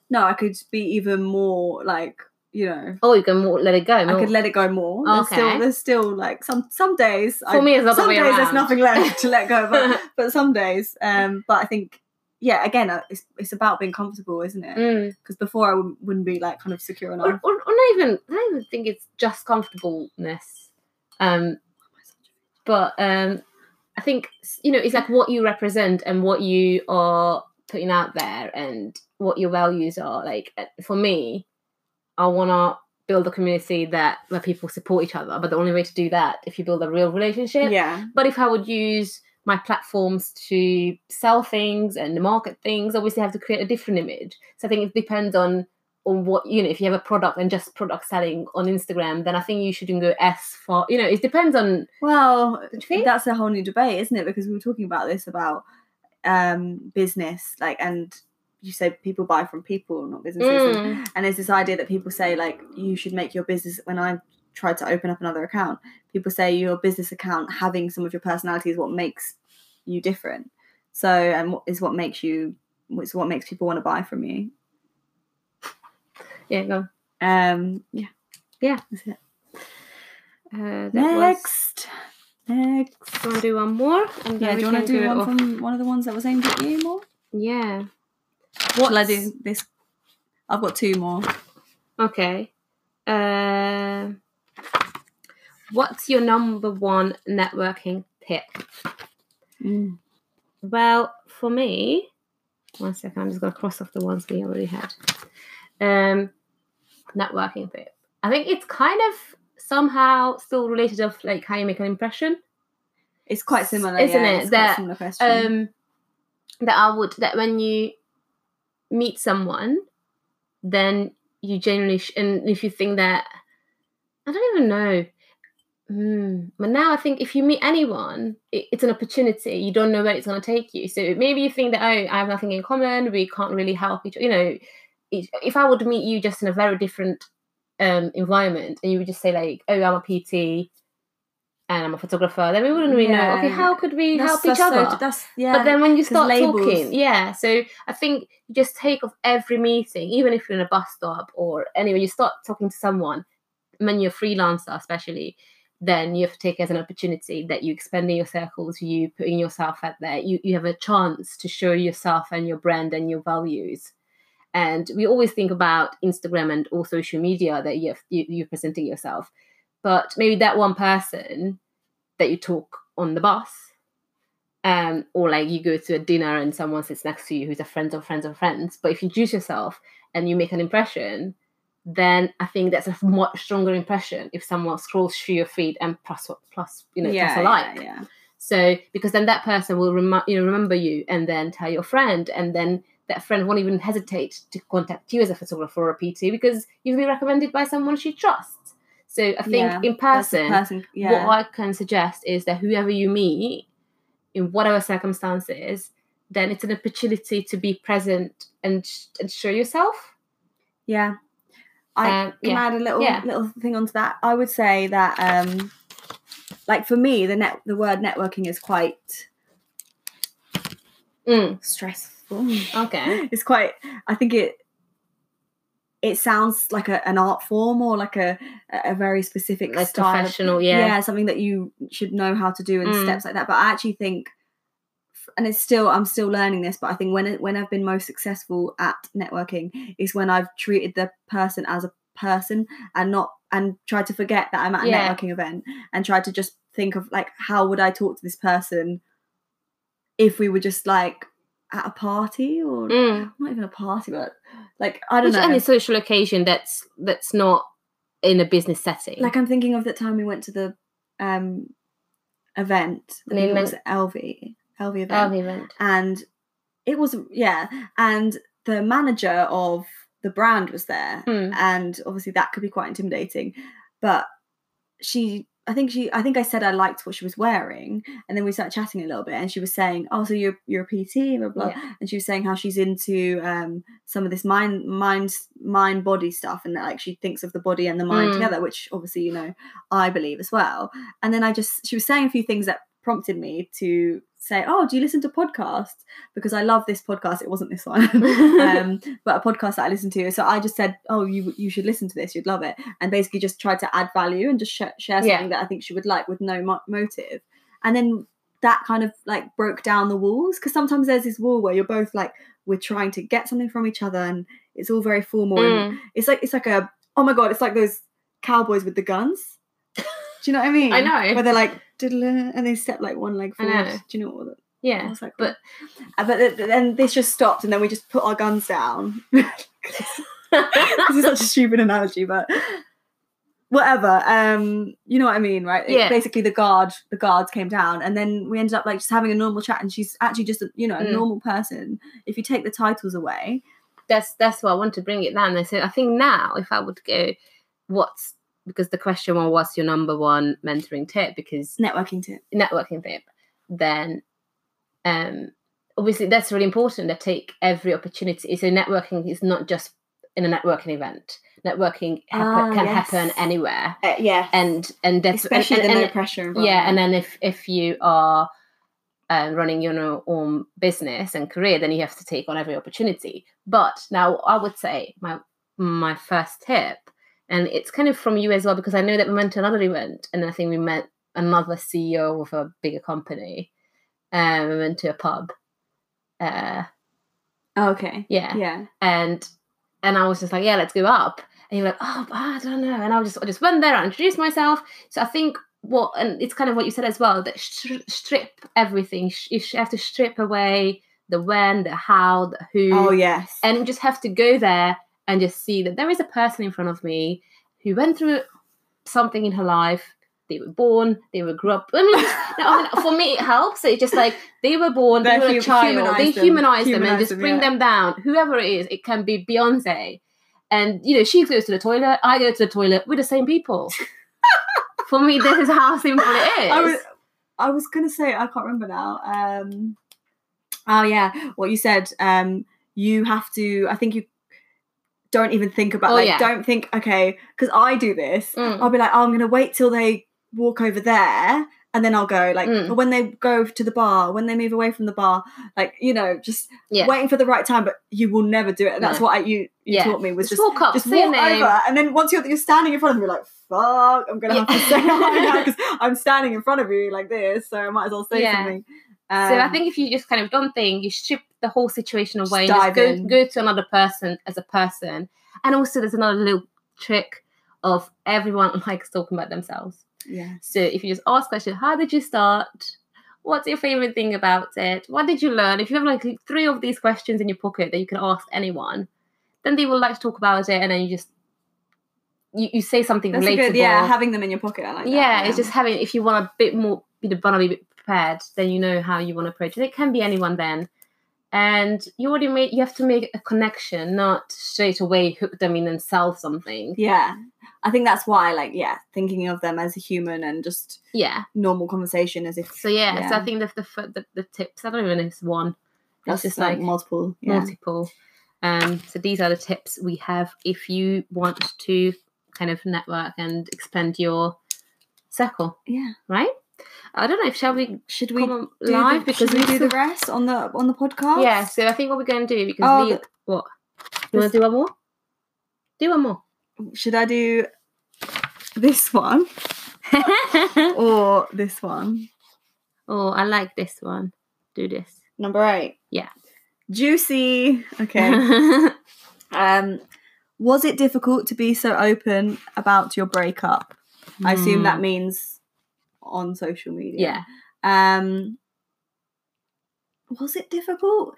no, I could be even more like you know. Oh, you can more, let it go. I more. could let it go more. There's still Okay. there's still like some some days For me, it's some days there's nothing left to let go, but [laughs] but some days. Um, but I think yeah, again, uh, it's it's about being comfortable, isn't it? Mm. Because before I wouldn't, wouldn't be like kind of secure enough. or, or not even. I don't even think it's just comfortableness. Um, but um, I think you know it's like what you represent and what you are putting out there and what your values are. Like uh, for me, I want to build a community that where people support each other. But the only way to do that if you build a real relationship. Yeah, But if I would use my platforms to sell things and market things, obviously I have to create a different image. So I think it depends on on what you know. If you have a product and just product selling on Instagram, then I think you shouldn't go as far. You know, it depends on. well, Don't you think? that's a whole new debate, isn't it? Because we were talking about this about um business, like, and you said people buy from people, not businesses. And, Mm, and there's this idea that people say like you should make your business. When I tried to open up another account, people say your business account having some of your personality is what makes you different. So, and what is what makes you. It's what makes people want to buy from you. yeah, go. Um, yeah, Yeah. That's it. Uh, that was, Next, next. want to do one more? And Yeah, do you want to do one from one of the ones that was aimed at you more? Yeah. What shall I do? This. I've got two more. Okay. Uh, what's your number one networking tip? Mm. Well, for me, one second, I'm just gonna cross off the ones we already had. Um, networking tip. I think it's kind of somehow still related of like how you make an impression. It's quite similar, Isn't yeah, it? It's quite That, similar question. Um, that I would that when you meet someone, then you genuinely sh- and if you think that I don't even know. Hmm. But now I think if you meet anyone, it, it's an opportunity. You don't know where it's going to take you. So maybe you think that oh, I have nothing in common. We can't really help each. Other. You know, if if I would meet you just in a very different um, environment, and you would just say like, oh, I'm a PT and I'm a photographer, then we wouldn't really know. Okay, how could we That's- help each that's so- other? that's yeah. but then when you start labels- talking, yeah. So I think you just take off every meeting, even if you're in a bus stop or anyway, you start talking to someone. When you're a freelancer, especially, then you have to take it as an opportunity that you expanding your circles, you putting yourself out there. You you have a chance to show yourself and your brand and your values. And we always think about Instagram and all social media that you have, you, you're presenting yourself, but maybe that one person that you talk on the bus um, or like you go to a dinner and someone sits next to you who's a friend of friends of friends. But if you introduce yourself and you make an impression, then I think that's a much stronger impression if someone scrolls through your feed and plus plus you know yeah, plus a like. yeah, yeah. So because then that person will remi- you know remember you and then tell your friend and then that friend won't even hesitate to contact you as a photographer or a PT because you've been recommended by someone she trusts. So I think Yeah, in person, person, yeah. what I can suggest is that whoever you meet, in whatever circumstances, then it's an opportunity to be present and, sh- and show yourself. Yeah. I Um, can yeah. add a little Yeah. little thing onto that. I would say that um like for me the net the word networking is quite Mm, stressful. okay. [laughs] It's quite I think it it sounds like a, an art form or like a a very specific Like style of- professional, yeah. something that you should know how to do and Mm. steps like that. But I actually think and it's still I'm still learning this, but I think when it, when I've been most successful at networking is when I've treated the person as a person and not and tried to forget that I'm at a Yeah. networking event and tried to just think of like how would I talk to this person if we were just like at a party or Mm. not even a party, but like I don't Which know. any social occasion that's that's not in a business setting. like I'm thinking of the time we went to the um event. And it was LV LV event, Elv event. and it was yeah, and the manager of the brand was there, Mm. and obviously that could be quite intimidating, but she. I think she. I think I said I liked what she was wearing, and then we started chatting a little bit. And she was saying, "Oh, so you're you're a PT, blah blah." Yeah. And she was saying how she's into um, some of this mind, mind, mind, body stuff, and that like she thinks of the body and the mind Mm. together, which obviously you know I believe as well. And then I just she was saying a few things that prompted me to say, "Oh, do you listen to podcasts?" Because I love this podcast. It wasn't this one, [laughs] um, but a podcast that I listen to. So I just said, "Oh, you you should listen to this. You'd love it." And basically just tried to add value and just sh- share something Yeah. that I think she would like with no mo- motive. And then that kind of like broke down the walls because sometimes there's this wall where you're both like we're trying to get something from each other and it's all very formal and Mm. it's like it's like a oh my god it's like those cowboys with the guns do you know what i mean I know. where they're like and they step like one leg I forward know. do you know what Yeah. but- Uh, but then this just stopped and then we just put our guns down [laughs] this is such a stupid analogy but whatever um you know what i mean right It- Yeah. basically the guard the guards came down and then we ended up like just having a normal chat and she's actually just a, you know a Mm. normal person if you take the titles away that's that's why I want to bring it down. And so I think now, if I would go, what's because the question was, what's your number one mentoring tip? Because networking tip networking tip, then um, obviously that's really important. To take every opportunity. So networking is not just in a networking event. Networking happen, Ah, can yes. happen anywhere, uh, yeah and and that's especially and, the and, no pressure yeah and then if if you are um, running your own business and career then you have to take on every opportunity but now i would say my my first tip and it's kind of from you as well because i know that we went to another event and i think we met another ceo of a bigger company um we went to a pub uh okay yeah yeah and and I was just like, yeah, let's go up. And you're like, oh, but I don't know. And I was just I just went there, I introduced myself. So I think what and it's kind of what you said as well that stri- strip everything. Sh- You sh- have to strip away the when, the how, the who, oh yes and you just have to go there and just see that there is a person in front of me who went through something in her life. They were born, they were grew up. I mean, no, I mean, for me, it helps. It's just like they were born, they were a child, they them. humanize them and just them, bring yeah. them down. Whoever it is, it can be Beyonce. And, you know, she goes to the toilet, I go to the toilet, we're the same people. [laughs] for me, this is how simple it is. I was, I was gonna say I can't remember now. Um, oh yeah, what you said. Um, you have to. I think you don't even think about Oh, like yeah. don't think okay because I do this. Mm. I'll be like, oh, I'm gonna wait till they walk over there. And then I'll go like Mm. when they go to the bar, when they move away from the bar, like you know, just Yeah. waiting for the right time. But you will never do it. And that's No. what I, you you Yeah. taught me was just, just walk up, just walk name. over, and then once you're you're standing in front of me, like fuck, I'm gonna have to say hi now because [laughs] I'm standing in front of you like this, so I might as well say Yeah. Something. so I Um, think if you just kind of done thing, you strip the whole situation away, just go, go to another person as a person. And also, there's another little trick of everyone [laughs] likes talking about themselves. yeah, So if you just ask questions, how did you start? What's your favorite thing about it? What did you learn? If you have like three of these questions in your pocket that you can ask anyone, then they will like to talk about it, and then you just you, you say something that's relatable. good. Yeah, having them in your pocket. I like that. yeah, it's just having if you want a bit more, you want to be a bit prepared, then you know how you want to approach it. It can be anyone then, and you already made. You have to make a connection, not straight away hook them in and sell something. yeah. I think that's why, like, yeah, thinking of them as a human and just Yeah. normal conversation as if So yeah, so I think the the, the the tips. I don't even know if it's one. that's It's just like multiple. Yeah. multiple. Um, so these are the tips we have if you want to kind of network and expand your circle, yeah. right? I don't know if shall we Should we do live the, should we do the rest on the on the podcast? Yeah, so I think what we're going to do because Oh, Lee- what you want to do one more? Do one more. Should I do this one [laughs] or this one? oh, I like this one. do this. Number eight. Yeah. Juicy. Okay. [laughs] um, was it difficult to be so open about your breakup? I assume that Mm, means on social media. Yeah. Um, was it difficult?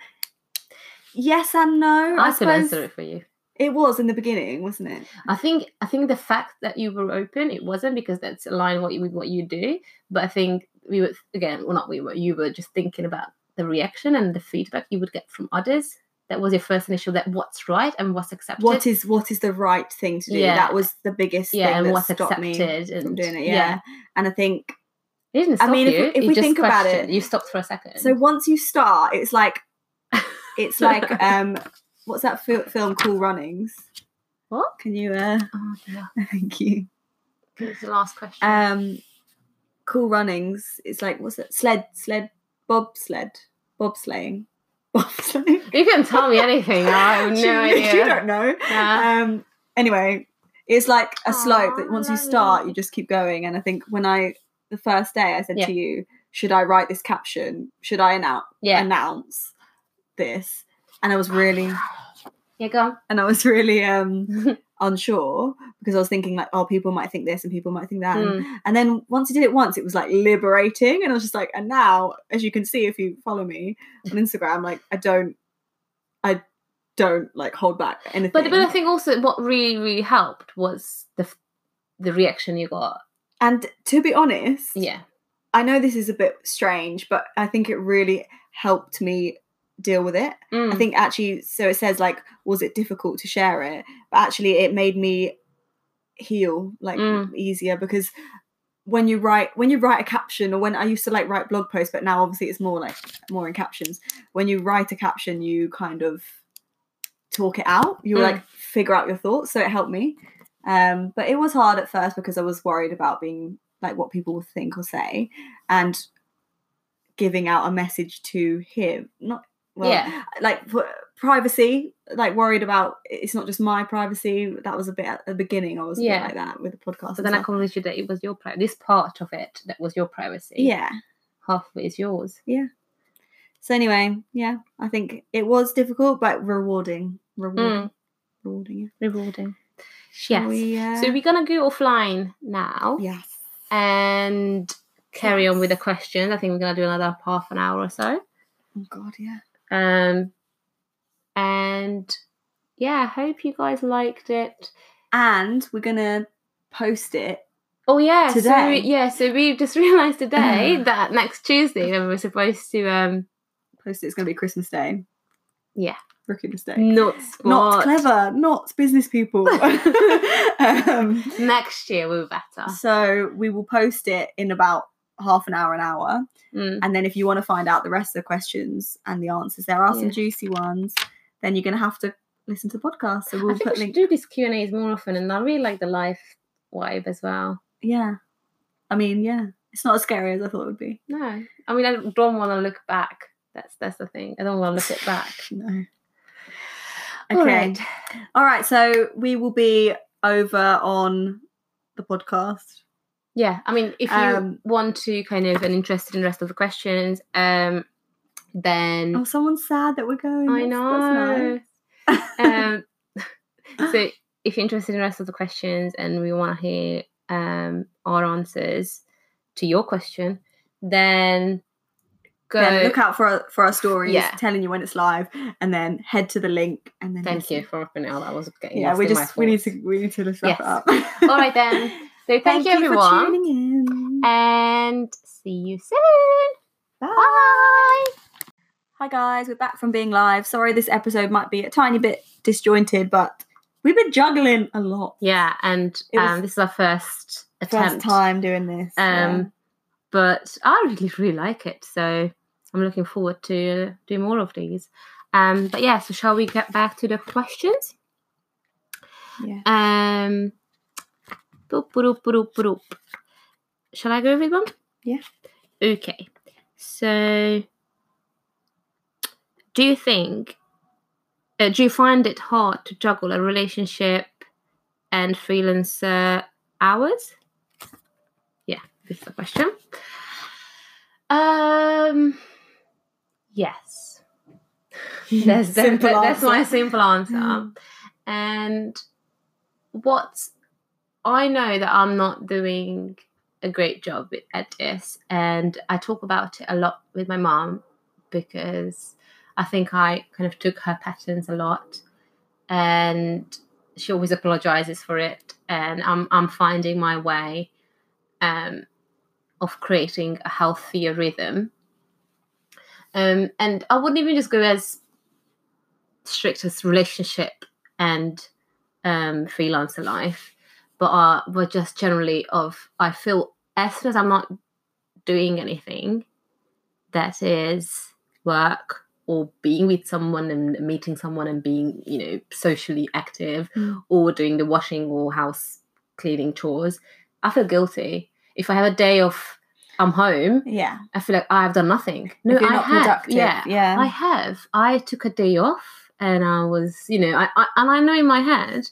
Yes and no. I, I suppose answer it for you. it was in the beginning, wasn't it? I think I think the fact that you were open, it wasn't because that's aligned what you, with what you do. But I think we were again, well, not we were. You were just thinking about the reaction and the feedback you would get from others. That was your first initial. That what's right and what's accepted. What is what is the right thing to do? Yeah. That was the biggest yeah, thing and that what's stopped accepted me and from doing it. Yeah. and I think It didn't I mean, if if we think about it- you stopped for a second. so. Once you start, it's like [laughs] it's like um, what's that fil- film? Cool Runnings. What? Can you? uh oh, yeah. [laughs] Thank you. It's the last question. Um, Cool Runnings. It's like what's it? Sled, sled, bobsled, bobsleighing, [laughs] bobsleighing. you can tell me anything. I have no you, idea. You don't know. Yeah. Um. Anyway, it's like a slope that once you start, you just keep going. And I think when I the first day, I said Yeah. to you, "Should I write this caption? Should I announce yeah. announce this?" And I was really Yeah, go on. and I was really um [laughs] unsure because I was thinking like, oh, people might think this and people might think that. And, Mm. and then once I did it once, it was like liberating, and I was just like, and now, as you can see if you follow me on [laughs] Instagram, like I don't, I don't like hold back anything. But but I think also what really really helped was the the reaction you got. And to be honest, Yeah. I know this is a bit strange, but I think it really helped me deal with it. I Mm. think actually, so it says like, was it difficult to share it? But actually, it made me heal like Mm. easier because when you write when you write a caption or when I used to like write blog posts, but now obviously it's more like more in captions. When you write a caption, you kind of talk it out. You Mm. like figure out your thoughts. So it helped me. Um, but it was hard at first because I was worried about being like what people would think or say, and giving out a message to him. Not well, yeah. like for privacy like worried about it's not just my privacy that was a bit at the beginning i was Yeah. like that with the podcast So and then I stuff. convinced you that it was your pri- this part of it that was your privacy. yeah Half of it is yours. Yeah. So anyway yeah i think it was difficult but rewarding rewarding Mm. rewarding Rewarding. Shall Yes. we, uh, So we're gonna go offline now yes and carry on with the Yes. questions. I think we're gonna do another half an hour or so. oh god yeah Um and yeah, I hope you guys liked it. and we're gonna post it Oh yeah, so Today. yeah, so we just [laughs] realised today [laughs] that next Tuesday when we're supposed to um post it it's gonna be christmas day Yeah. Rookie mistake not not clever not business people [laughs] [laughs] um, Next year we'll be better. So we will post it in about half an hour, an hour. Mm. And then if you want to find out the rest of the questions and the answers, there are some juicy ones, then you're going to have to listen to the podcast. So I we'll think put we should link. do these Q and A's more often, and I really like the live vibe as well. Yeah. I mean, yeah. It's not as scary as I thought it would be. No, I mean I don't want to look back. That's that's the thing. I don't want to look it back. [laughs] No. All Okay. right. All right. So we will be over on the podcast. Yeah, I mean, if you Um, want to kind of and interested in the rest of the questions, um, then Oh, someone's sad that we're going. I know. nice. [laughs] um, [laughs] so if you're interested in the rest of the questions and we want to hear um, our answers to your question, then go. Then look out for our, for our stories Yeah. telling you when it's live, and then head to the link and then Thank listen. you for opening out. That was getting Yeah, we just we need to we need to wrap Yes. it up. All right then. [laughs] So thank, you for everyone, tuning in. and see you soon. Bye. Bye. Hi guys, we're back from being live. Sorry, this episode might be a tiny bit disjointed, but we've been juggling a lot. Yeah, and um, this is our first attempt. First time doing this. Um, but I really, really like it. So I'm looking forward to do more of these. Um, but yeah, so shall we get back to the questions? yeah. Um, boop, boop, boop, boop. Shall I go with one? Yeah. Okay. So, do you think, uh, do you find it hard to juggle a relationship and freelancer hours? Yeah, this is the question. Um, yes. [laughs] That's, that- Simple that- that's my simple answer. Mm. And what I know that I'm not doing a great job at this, and I talk about it a lot with my mom because I think I kind of took her patterns a lot, and she always apologizes for it, and I'm I'm finding my way um, of creating a healthier rhythm. Um, and I wouldn't even just go as strict as relationship and um, freelancer life, but uh, but just generally of I feel as soon as I'm not doing anything that is work or being with someone and meeting someone and being you know socially active Mm. or doing the washing or house cleaning chores, I feel guilty. If I have a day of I'm home, Yeah. I feel like I've done nothing. No, you're I not have. productive. Yeah, Yeah. I have. I took a day off and I was, you know, I, I and I know in my head,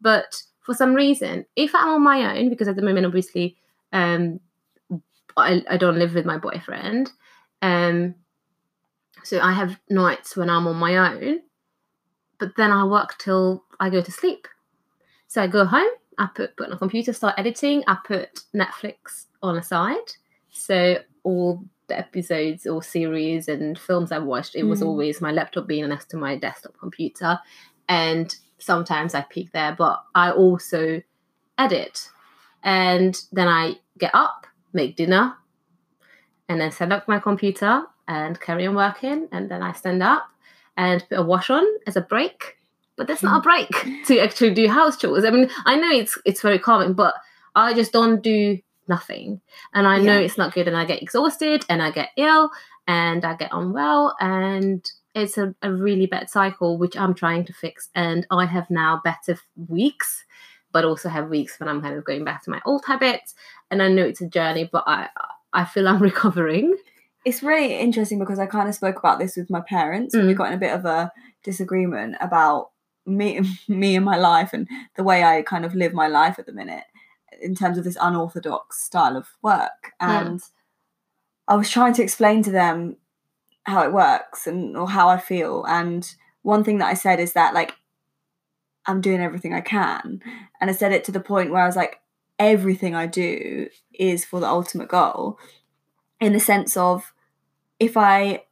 but for some reason, if I'm on my own, because at the moment, obviously, um, I, I don't live with my boyfriend, um, so I have nights when I'm on my own, but then I work till I go to sleep. So I go home, I put put on a computer, start editing, I put Netflix on a side. So all the episodes or series and films I've watched, it was Mm. always my laptop being next to my desktop computer. And sometimes I peek there, but I also edit. And then I get up, make dinner, and then set up my computer and carry on working. And then I stand up and put a wash on as a break. But that's not a break [laughs] to actually do house chores. I mean, I know it's it's very common, but I just don't do nothing. And I know it's not good and I get exhausted and I get ill and I get unwell and it's a, a really bad cycle which I'm trying to fix. And I have now better weeks, but also have weeks when I'm kind of going back to my old habits. And I know it's a journey, but I I feel I'm [laughs] recovering. It's really interesting because I kind of spoke about this with my parents. Mm. We got in a bit of a disagreement about me, [laughs] me and my life and the way I kind of live my life at the minute in terms of this unorthodox style of work. Yeah. And I was trying to explain to them how it works and or how I feel. And one thing that I said is that like I'm doing everything I can. And I said it to the point where I was like, everything I do is for the ultimate goal. In the sense of if I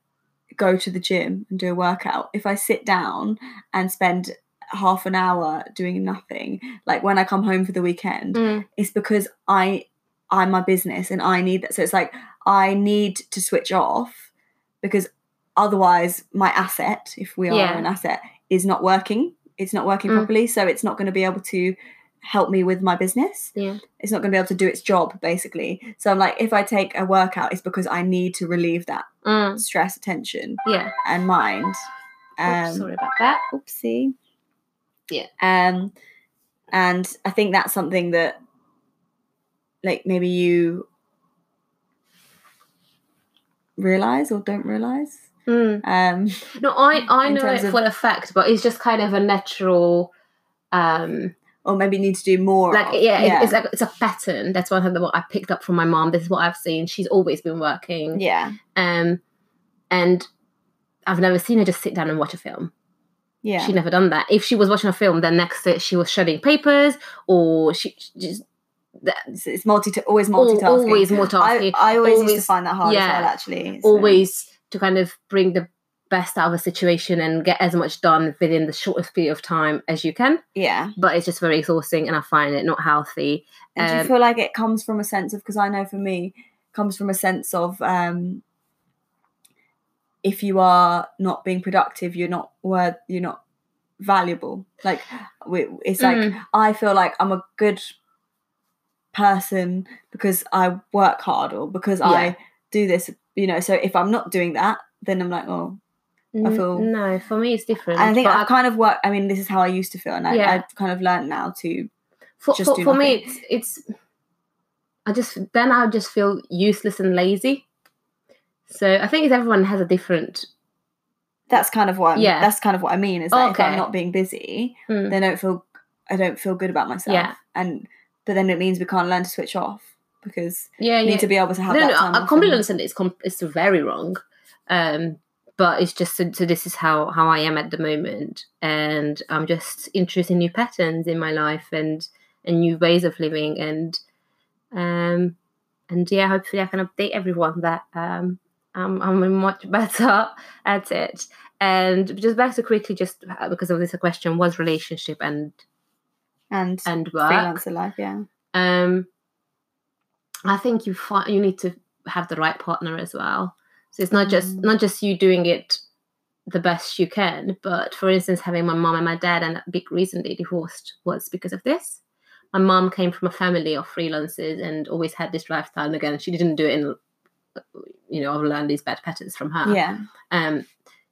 go to the gym and do a workout, if I sit down and spend half an hour doing nothing, like when I come home for the weekend, Mm. it's because I I'm my business and I need that. So it's like I need to switch off because otherwise my asset, if we are Yeah. an asset, is not working. It's not working Mm. properly. So it's not going to be able to help me with my business. Yeah. It's not going to be able to do its job basically. So I'm like, if I take a workout, it's because I need to relieve that Mm. stress, attention, Yeah. and mind. Um, Oops, sorry about that. oopsie. Yeah. Um, and I think that's something that, like, maybe you realize or don't realize. Mm. Um, No, I I know it of- for a fact, but it's just kind of a natural. um or maybe need to do more. like of. yeah, it- it's like it's a pattern that's one of the what i picked up from my mom this is what i've seen she's always been working yeah, um and i've never seen her just sit down and watch a film yeah, she'd never done that if she was watching a film then next to it she was shredding papers or she she just it's, it's multi always al- multitasking. always multitasking I, I always, used to find that hard yeah, as well. Actually, So- always to kind of bring the best out of a situation and get as much done within the shortest period of time as you can yeah. but it's just very exhausting and i find it not healthy And do you Um, feel like it comes from a sense of because I know for me comes from a sense of um if you are not being productive, you're not worth you're not valuable. Like it's like Mm. I feel like I'm a good person because I work hard or because Yeah. I do this, you know. So if I'm not doing that, then I'm like, oh, I feel- no for me it's different I think I kind of work. I mean, this is how I used to feel, and I, Yeah. I've kind of learned now to for, just for, for me it's it's i just then i just feel useless and lazy so i think everyone has a different that's kind of what I'm, Yeah. that's kind of what I mean is that if I'm not being busy, Mm. then I don't feel I don't feel good about myself. Yeah. And but then it means we can't learn to switch off because yeah we yeah need to be able to have no that no time. i completely understand it's com- it's very wrong um but it's just so, so this is how how I am at the moment, and I'm just interested in new patterns in my life and and new ways of living, and um and yeah, hopefully I can update everyone that um I'm I'm much better [laughs] at it. And just back to quickly, just uh, because of this question was relationship and and and work. freelancer life. Yeah. Um, I think you find you need to have the right partner as well. So it's not just Mm. not just you doing it the best you can, but for instance, having my mom and my dad, and a big reason they divorced was because of this. My mom came from a family of freelancers and always had this lifestyle. And again, she didn't do it in, you know, I've learned these bad patterns from her. Yeah. Um,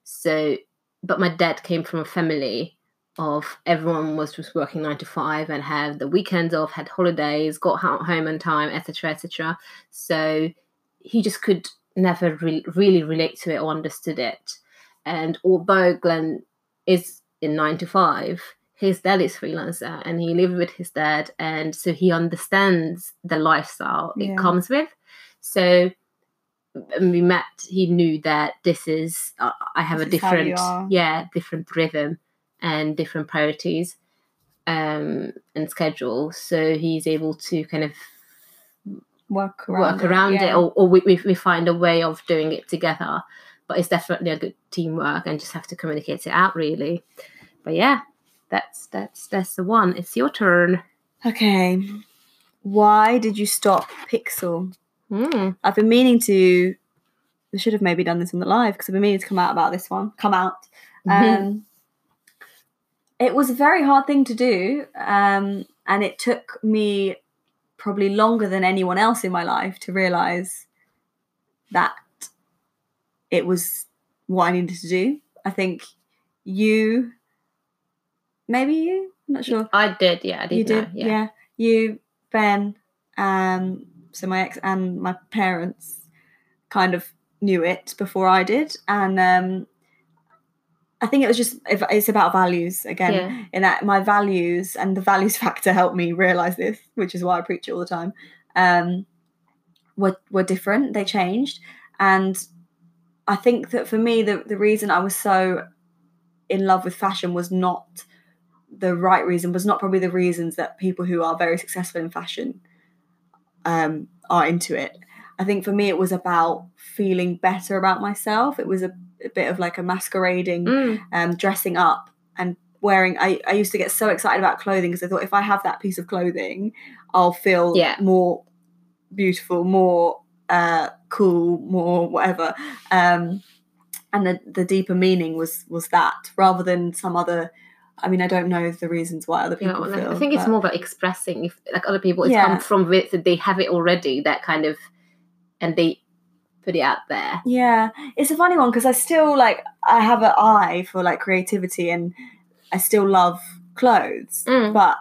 so, but my dad came from a family of everyone was just working nine to five and had the weekends off, had holidays, got home on time, etc., etc. So he just could never re- really relate to it or understood it. And although Glenn is in nine to five, his dad is freelancer and he lived with his dad, and so he understands the lifestyle Yeah. it comes with. So when we met, he knew that this is uh, I have This a is how you different, yeah, different rhythm and different priorities um, and schedule. So he's able to kind of Work around. work around it, yeah. or, or we, we we find a way of doing it together. But it's definitely a good teamwork, and just have to communicate it out really. But yeah, that's that's that's the one. It's your turn. Okay. Why did you stop Pixel? Mm. I've been meaning to. I should have maybe done this on the live because I've been meaning to come out about this one. Come out. Um, it was a very hard thing to do, um, and it took me probably longer than anyone else in my life to realize that it was what I needed to do. I think you, maybe you, I'm not sure I did, yeah, I did. you know, did, yeah. You, Ben, um, so my ex and my parents kind of knew it before I did, and um, I think it was just if- it's about values again. Yeah. In that my values and the values [laughs] factor helped me realize this, which is why I preach it all the time. Um, were were different. They changed, and I think that for me, the the reason I was so in love with fashion was not the right reason was not probably the reasons that people who are very successful in fashion um, are into it. I think for me, it was about feeling better about myself. It was a, a bit of like a masquerading, Mm. um, dressing up and wearing. I, I used to get so excited about clothing because I thought if I have that piece of clothing, I'll feel Yeah. more beautiful, more uh, cool, more whatever. Um, and the, the deeper meaning was was that rather than some other. I mean, I don't know the reasons why other people well, feel. I think it's more about expressing. If like other people, it's Yeah. come from with they have it already. That kind of, and they put it out there. Yeah, it's a funny one because I still like I have an eye for like creativity and I still love clothes, Mm. but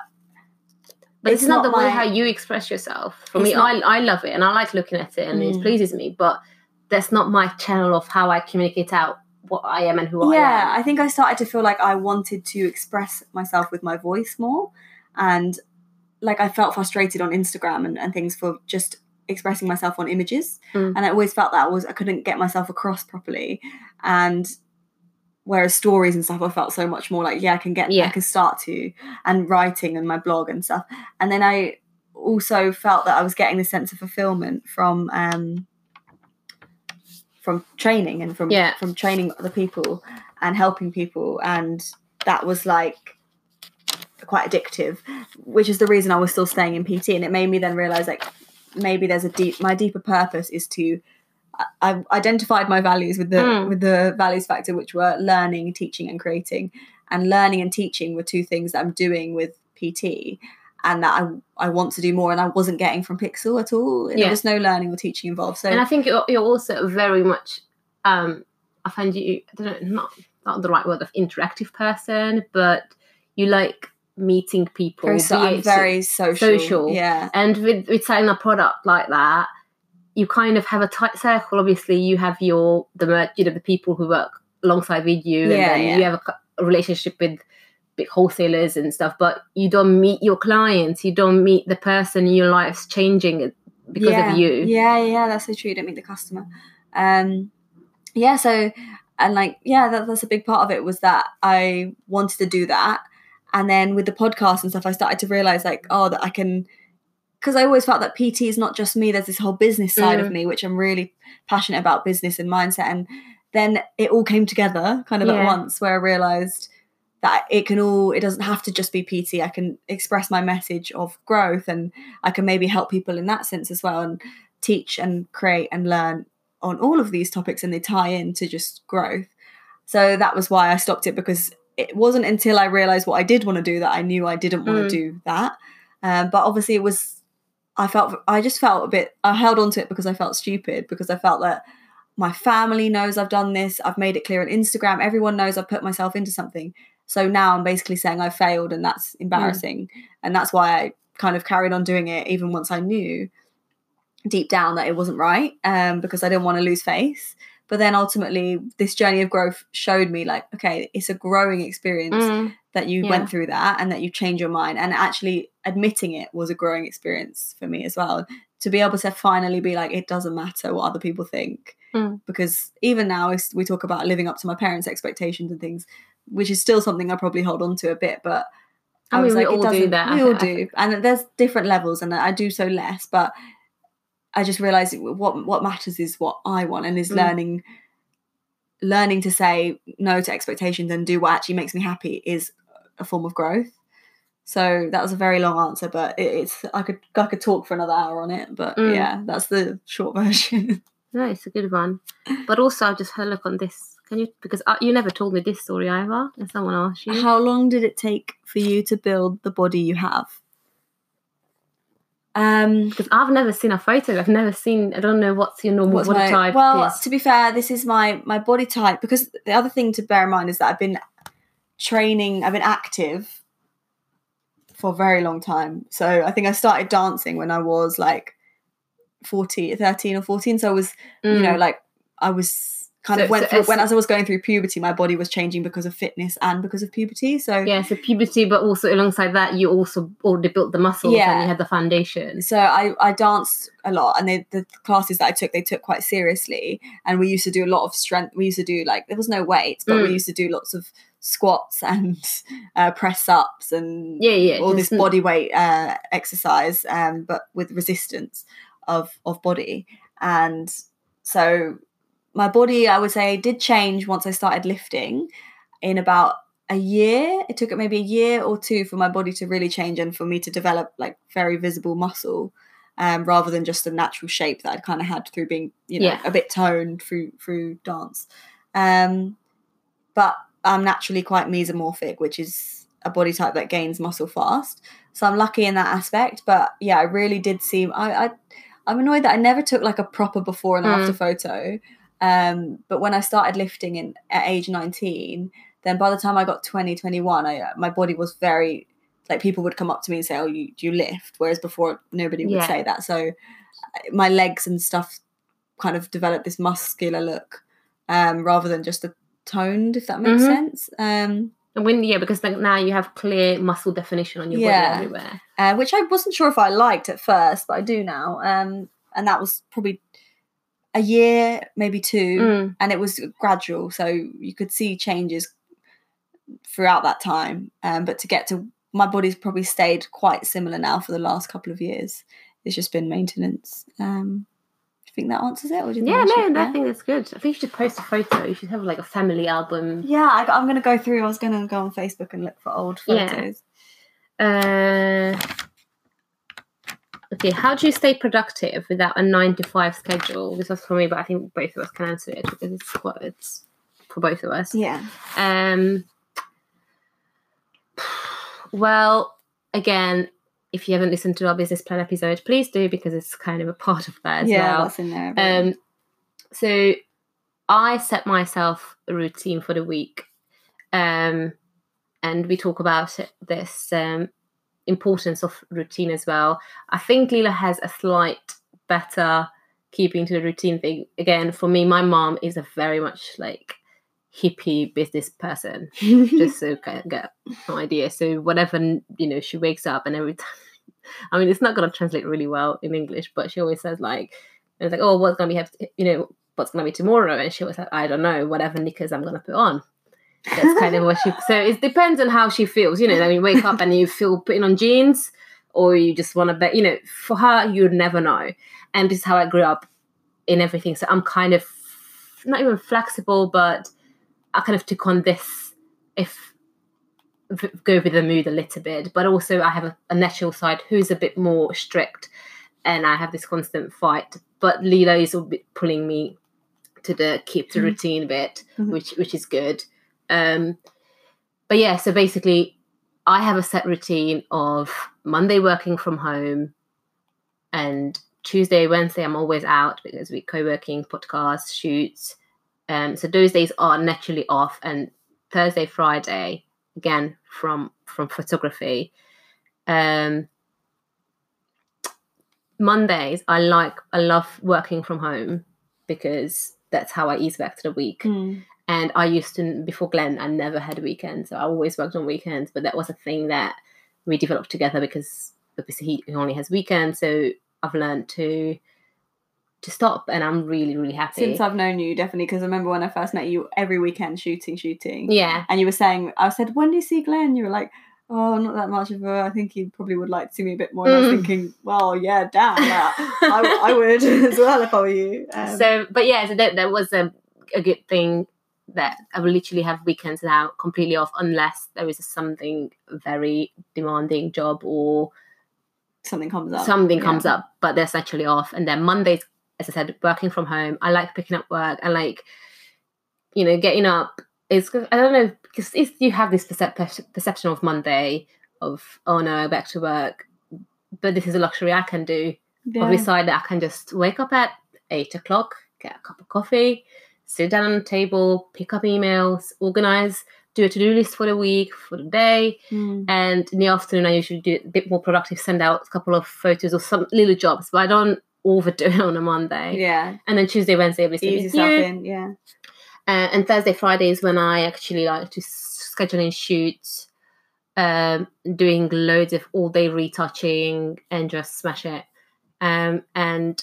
But it's, It's not, not the way my- how you express yourself. For It's me, not- I I love it and I like looking at it and it Mm. pleases me. But that's not my channel of how I communicate out what I am and who yeah, I am. Yeah, I think I started to feel like I wanted to express myself with my voice more, and like I felt frustrated on Instagram and, and things for just expressing myself on images, Mm. and I always felt that I was I couldn't get myself across properly, and whereas stories and stuff I felt so much more like yeah I can get I can start to and writing and my blog and stuff, and then I also felt that I was getting this sense of fulfillment from um from training and from Yeah. from training other people and helping people and that was like quite addictive which is the reason I was still staying in PT and it made me then realize like maybe there's a deep my deeper purpose is to I- I've identified my values with the Mm. with the values factor which were learning teaching and creating and learning and teaching were two things that I'm doing with PT and that I, I want to do more and I wasn't getting from Pixel at all there was no learning or teaching involved so and I think you're, you're also very much. Um, I find you. I don't know, not not the right word of interactive person, but you like meeting people. very, so, I'm very social social. yeah And with, with selling a product like that, you kind of have a tight circle. Obviously, you have your the you know the people who work alongside with you, and then yeah. you have a, a relationship with big wholesalers and stuff. But you don't meet your clients. You don't meet the person your life's changing because yeah. of you. Yeah, yeah, that's so true. You don't meet the customer. Um, yeah, so and like yeah that, that's a big part of it was that i wanted to do that and then with the podcast and stuff i started to realize like oh that i can because i always felt that pt is not just me there's this whole business side of Mm. me which i'm really passionate about business and mindset and then it all came together kind of at once where i realized that it can all it doesn't have to just be pt i can express my message of growth and i can maybe help people in that sense as well and teach and create and learn on all of these topics and they tie into just growth. So that was why I stopped it because it wasn't until I realized what I did want to do that I knew I didn't want Mm. to do that. Um, but obviously, it was, I felt, I just felt a bit, I held on to it because I felt stupid because I felt that my family knows I've done this. I've made it clear on Instagram. Everyone knows I've put myself into something. So now I'm basically saying I failed and that's embarrassing. And that's why I kind of carried on doing it even once I knew deep down that it wasn't right um, because I didn't want to lose face. But then ultimately, this journey of growth showed me like, okay, it's a growing experience Mm. that you Yeah. went through that and that you changed your mind. And actually admitting it was a growing experience for me as well. To be able to finally be like, it doesn't matter what other people think. Mm. Because even now, we talk about living up to my parents' expectations and things, which is still something I probably hold on to a bit. But I mean, was we like, it all do that. We I all do, and there's different levels, and I do so less. But I just realized what what matters is what I want, and is Mm. learning learning to say no to expectations and do what actually makes me happy is a form of growth. So that was a very long answer, but it, it's I could I could talk for another hour on it. But Mm. yeah, that's the short [laughs] version. No, it's a good one. But also, I just had a look on this. Can you? Because uh, you never told me this story either. If someone asked you. How long did it take for you to build the body you have? Um, Because I've never seen a photo. I've never seen. I don't know what's your normal What's body my- type. Well, is. to be fair, this is my my body type because the other thing to bear in mind is that I've been training, I've been active for a very long time. So I think I started dancing when I was like 40, 13 or 14. So I was, you know, Mm. like I was kind So- of went so through, when as I was going through puberty, my body was changing because of fitness and because of puberty. So yeah, so puberty, but also alongside that, you also already built the muscles Yeah. and you had the foundation. so I, I danced a lot and they, the classes that I took they took quite seriously and we used to do a lot of strength we used to do like there was no weights but we Mm. used to do lots of squats and [laughs] uh, press ups and Yeah, yeah. all this body weight uh, exercise um, but with resistance of of body and so my body I would say did change once I started lifting in about a year it took it maybe a year or two for my body to really change and for me to develop like very visible muscle um, rather than just a natural shape that I'd kind of had through being you know Yeah. a bit toned through through dance um, but I'm naturally quite mesomorphic which is a body type that gains muscle fast so I'm lucky in that aspect but yeah I really did seem I, I I'm annoyed that I never took like a proper before and Mm. after photo um, but when I started lifting in at age 19 then by the time I got 20, 21, I, uh, my body was very like people would come up to me and say, "Oh, you do you lift?" Whereas before nobody would Yeah. say that. So my legs and stuff kind of developed this muscular look um, rather than just a toned, if that makes Mhm. sense. Um, And when yeah, because like now you have clear muscle definition on your Yeah. body everywhere. uh, which I wasn't sure if I liked at first, but I do now. Um, and that was probably a year, maybe two, Mm. and it was gradual, so you could see changes throughout that time. Um, but to get to my body's probably stayed quite similar now for the last couple of years. It's just been maintenance. Um, do you think that answers it? Or do you think Yeah, I no, I think that's good. I think you should post a photo. You should have like a family album. Yeah, I, I'm going to go through. I was going to go on Facebook and look for old Yeah. photos. Uh, okay, how do you stay productive without a nine to five schedule? This was for me, but I think both of us can answer it because it's quite it's for both of us. Yeah. Um, well, again, if you haven't listened to our business plan episode, please do because it's kind of a part of that as yeah, well. that's in there. Um, so I set myself a routine for the week, um, and we talk about this um, importance of routine as well. I think Leela has a slight better keeping to the routine thing. Again, for me, my mom is a very much like hippie business person [laughs] just so kind of get an idea. So whatever you know, she wakes up and every time. [laughs] I mean, it's not going to translate really well in English, but she always says like, it's like, oh, what's going to be, you know, what's gonna be tomorrow? And she was like, I don't know, whatever knickers I'm gonna put on. That's kind of what she. So it depends on how she feels. You know, when you wake up and you feel putting on jeans, or you just want to bet. You know, for her, you'd never know. And this is how I grew up in everything. So I'm kind of not even flexible, but I kind of took on this if go with the mood a little bit. But also, I have a, a natural side who's a bit more strict, and I have this constant fight. But Leela is a bit pulling me to the keep the Mhm. routine bit, Mhm. which which is good. Um, but yeah, so basically, I have a set routine of Monday working from home, and Tuesday, Wednesday, I'm always out because we co-working, podcasts, shoots. Um, so those days are naturally off, and Thursday, Friday, again from from photography. Um, Mondays, I like I love working from home because that's how I ease back to the week. Mm. And I used to before Glenn, I never had weekends. So I always worked on weekends, but that was a thing that we developed together because obviously he, only has weekends. So I've learned to to stop, and I'm really really happy. Since I've known you, definitely, because I remember when I first met you, every weekend shooting, shooting. yeah, And you were saying, I said, when do you see Glenn? You were like, oh, not that much of a. I think he probably would like to see me a bit more. And I was Mm. thinking, well, yeah, damn, yeah, I, I [laughs] would [laughs] as well if I were you. Um, so but yeah, so that that was a a good thing that I will literally have weekends now completely off unless there is something very demanding job or something comes up. something Yeah. comes up, but they're essentially off. And then Mondays, as I said, working from home. I like picking up work and like, you know, getting up. It's I don't know because if you have this percep- perception of Monday of oh no back to work, but this is a luxury I can do. Yeah. Decided I can just wake up at eight o'clock, get a cup of coffee, sit down on the table, pick up emails, organize, do a to-do list for the week, for the day, Mm. and in the afternoon I usually do a bit more productive, send out a couple of photos or some little jobs, but I don't overdo it [laughs] on a Monday. Yeah. And then Tuesday, Wednesday, obviously, Ease with yourself you. in. Yeah. Uh, and Thursday, Friday is when I actually like to schedule in shoots, um, doing loads of all day retouching and just smash it, um, and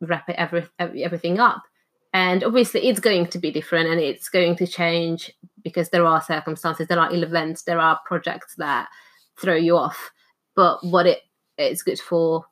wrap it every, every everything up. And obviously, it's going to be different, and it's going to change because there are circumstances, there are events, there are projects that throw you off. But what it it's good for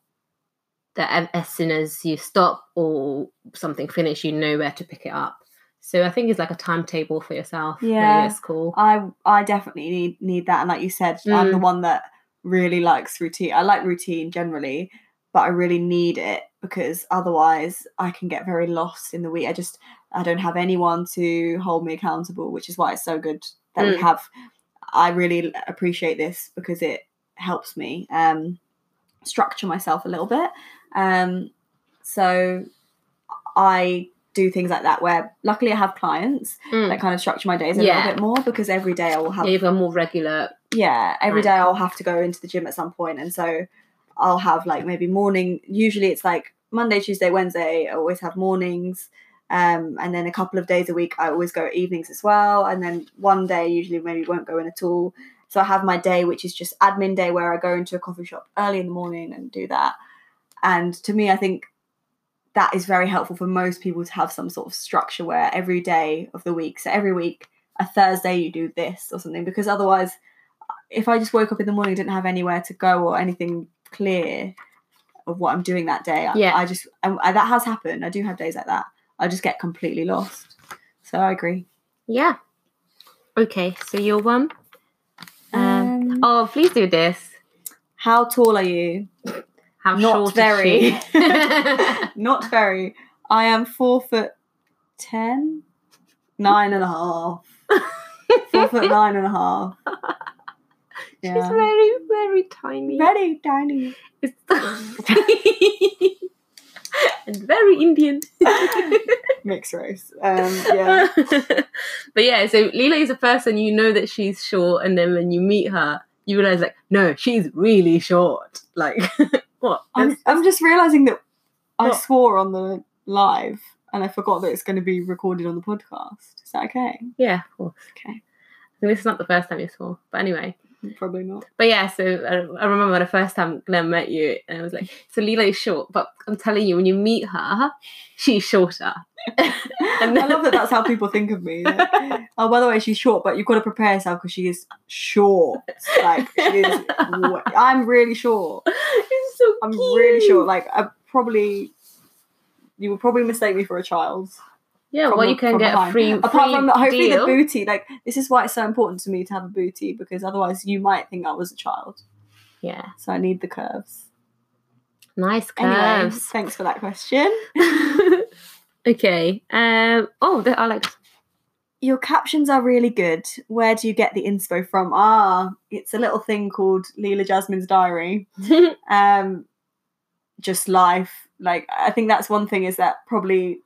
that as soon as you stop or something finish, you know where to pick it up. So I think it's like a timetable for yourself. Yeah. at cool. I I definitely need need that, and like you said, I'm the Mm. one that really likes routine. I like routine generally, but I really need it because otherwise I can get very lost in the week. I just I don't have anyone to hold me accountable, which is why it's so good that we Mm. have. I really appreciate this because it helps me um, structure myself a little bit. Um, so I do things like that where luckily I have clients Mm. that kind of structure my days a Yeah. little bit more because every day I will have Yeah, you've got more regular. yeah every Right. day I'll have to go into the gym at some point and so I'll have like maybe morning usually it's like Monday Tuesday Wednesday I always have mornings. Um, and then a couple of days a week I always go evenings as well. And then one day usually maybe won't go in at all. So I have my day which is just admin day where I go into a coffee shop early in the morning and do that. And to me I think that is very helpful for most people to have some sort of structure where every day of the week so every week a Thursday you do this or something. Because otherwise if I just woke up in the morning didn't have anywhere to go or anything clear of what I'm doing that day, I, Yeah. I just and that has happened. I do have days like that. I just get completely lost. So I agree. Yeah. Okay, so your one. Um, Um, oh, please do this. how tall are you? How Not short very. is she? [laughs] Not very. I am four foot ten, nine and a half. [laughs] Four foot nine and a half. She's very, very tiny. Very tiny. It's- [laughs] and very Indian. [laughs] Mixed race. Um, yeah. [laughs] but yeah, so Leela is a person you know that she's short, and then when you meet her, you realize like, no, she's really short. Like, what? I'm, I'm just realizing that I swore on the live and I forgot that it's going to be recorded on the podcast. Is that okay? yeah, of course. Okay. I think this is not the first time you saw, but anyway. Probably not. But yeah, so I, I remember the first time Glenn met you, and I was like, "So is short, but I'm telling you, when you meet her, she's shorter." [laughs] and I love that that's how people think of me. Like, [laughs] oh, by the way, she's short, but you've got to prepare yourself because she is short. Like she is. I'm really short. It's so I'm cute. really short. Like I probably, you would probably mistake me for a child. Yeah, well, you can get a behind. free, Apart free from the, hopefully deal. the booty. Like this is why it's so important to me to have a booty because otherwise you might think I was a child. Yeah, So I need the curves. nice Anyway, curves. thanks for that question. [laughs] okay. Um. Oh, the Alex. Your captions are really good. Where do you get the inspo from? Ah, it's a little thing called Leela Jasmine's diary. [laughs] Um, just life. Like I think that's one thing is that probably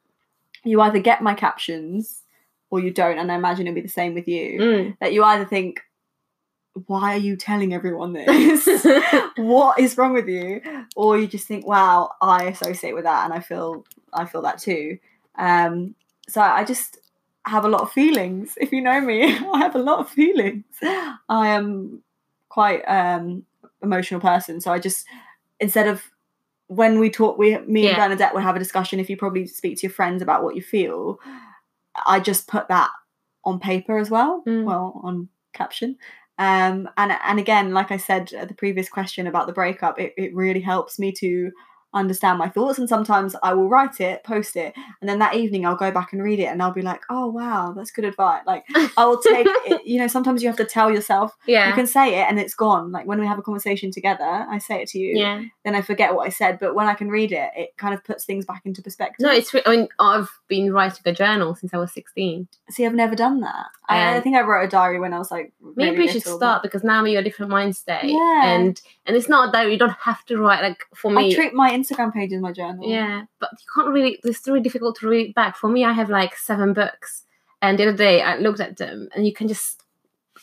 you either get my captions or you don't, and I imagine it'll be the same with you. Mm. That you either think, why are you telling everyone [laughs] this? [laughs] what is wrong with you? Or you just think, wow, I associate with that, and I feel I feel that too. Um, so I just have a lot of feelings. If you know me, [laughs] I have a lot of feelings. I am quite um emotional person, so I just instead of when we talk, we me Yeah. and Bernadette will have a discussion. If you probably speak to your friends about what you feel, I just put that on paper as well. Mm. Well, on caption. Um, and and again, like I said at the previous question about the breakup, it, it really helps me to understand my thoughts. And sometimes I will write it, post it, and then that evening I'll go back and read it, and I'll be like, oh wow, that's good advice. Like [laughs] I will take it. You know, sometimes you have to tell yourself. yeah. You can say it and it's gone. Like when we have a conversation together, I say it to you, yeah. then I forget what I said. But when I can read it, it kind of puts things back into perspective. No, it's. I mean, I've been writing a journal since I was sixteen. See, I've never done that. I, I Um, think I wrote a diary when I was like. Maybe really we should start because now you're a different mindset. Yeah. And and it's not that you don't have to write like for but I treat my Instagram page as my journal. Yeah, but you can't really. It's really difficult to read back. For me, I have like seven books, and the other day I looked at them, and you can just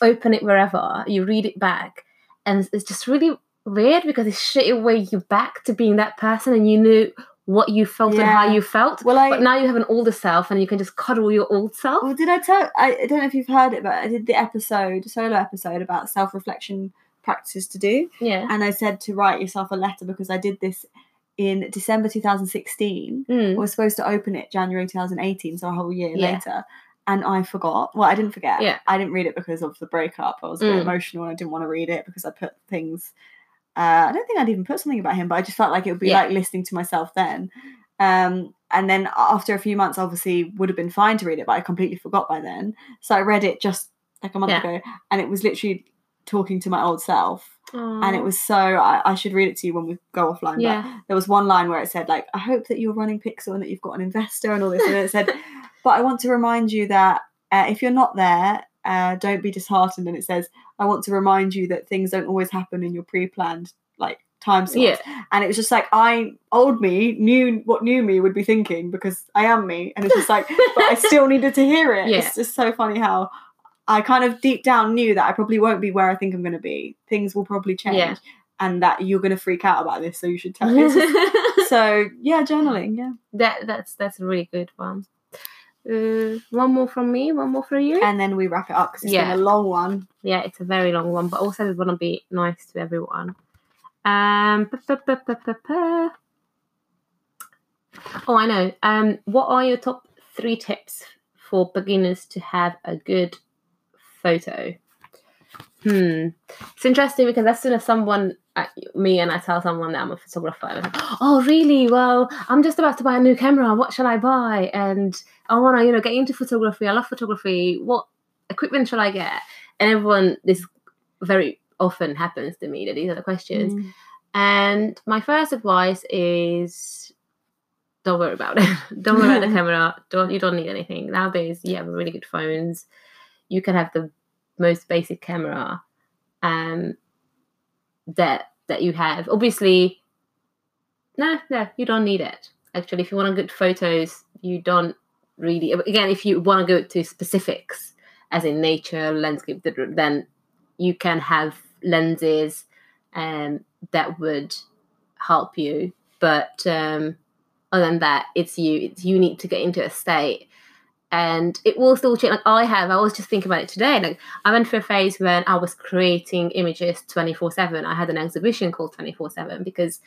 open it wherever you read it back, and it's just really weird because it straight away you back to being that person, and you knew what you felt and how you felt. Well, I. But now you have an older self, and you can just cuddle your old self. well, did I tell? I, I don't know if you've heard it, but I did the episode, solo episode about self reflection practices to do. Yeah. And I said to write yourself a letter because I did this in December 2016. I Mm. was supposed to open it January 2018, so a whole year Yeah. later. And I forgot. Well, I didn't forget. Yeah. I didn't read it because of the breakup. I was a bit Mm. emotional and I didn't want to read it because I put things. Uh, I don't think I'd even put something about him, but I just felt like it would be Yeah. like listening to myself then. Um, and then after a few months, obviously, would have been fine to read it, but I completely forgot by then. So I read it just like a month Yeah. ago, and it was literally talking to my old self and it was so I, I should read it to you when we go offline Yeah. but there was one line where it said like i hope that you're running pixel and that you've got an investor and all this and it said [laughs] but i want to remind you that uh, if you're not there uh, don't be disheartened and it says i want to remind you that things don't always happen in your pre-planned like time slots Yeah. and it was just like i old me knew what new me would be thinking because i am me and it's just like but i still [laughs] needed to hear it Yeah. it's just so funny how I kind of deep down knew that I probably won't be where I think I'm going to be. Things will probably change, Yeah. and that you're going to freak out about this, so you should tell me. [laughs] so yeah, journaling. Yeah, that that's that's a really good one. Uh, one more from me, one more from you. and then we wrap it up because it's Yeah. been a long one. yeah, it's a very long one, but also we want to be nice to everyone. Um, oh, I know. Um, what are your top three tips for beginners to have a good photo? Hmm, it's interesting because as soon as someone, uh, me, and I tell someone that I'm a photographer, they're like, oh, really? Well, I'm just about to buy a new camera. What shall I buy? And I want to, you know, get into photography. I love photography. What equipment shall I get? and everyone this very often happens to me that these are the questions Mm. and my first advice is don't worry about it [laughs] don't worry about the [laughs] camera don't you don't need anything nowadays you have really good phones you can have the most basic camera um that that you have. Obviously no no you don't need it. Actually if you want good photos you don't really again if you want to go to specifics as in nature landscape then you can have lenses um, that would help you. But um, other than that it's you it's you need to get into a state and it will still change. Like I have, I was just thinking about it today. Like I went through a phase when I was creating images twenty four seven. I had an exhibition called twenty four seven because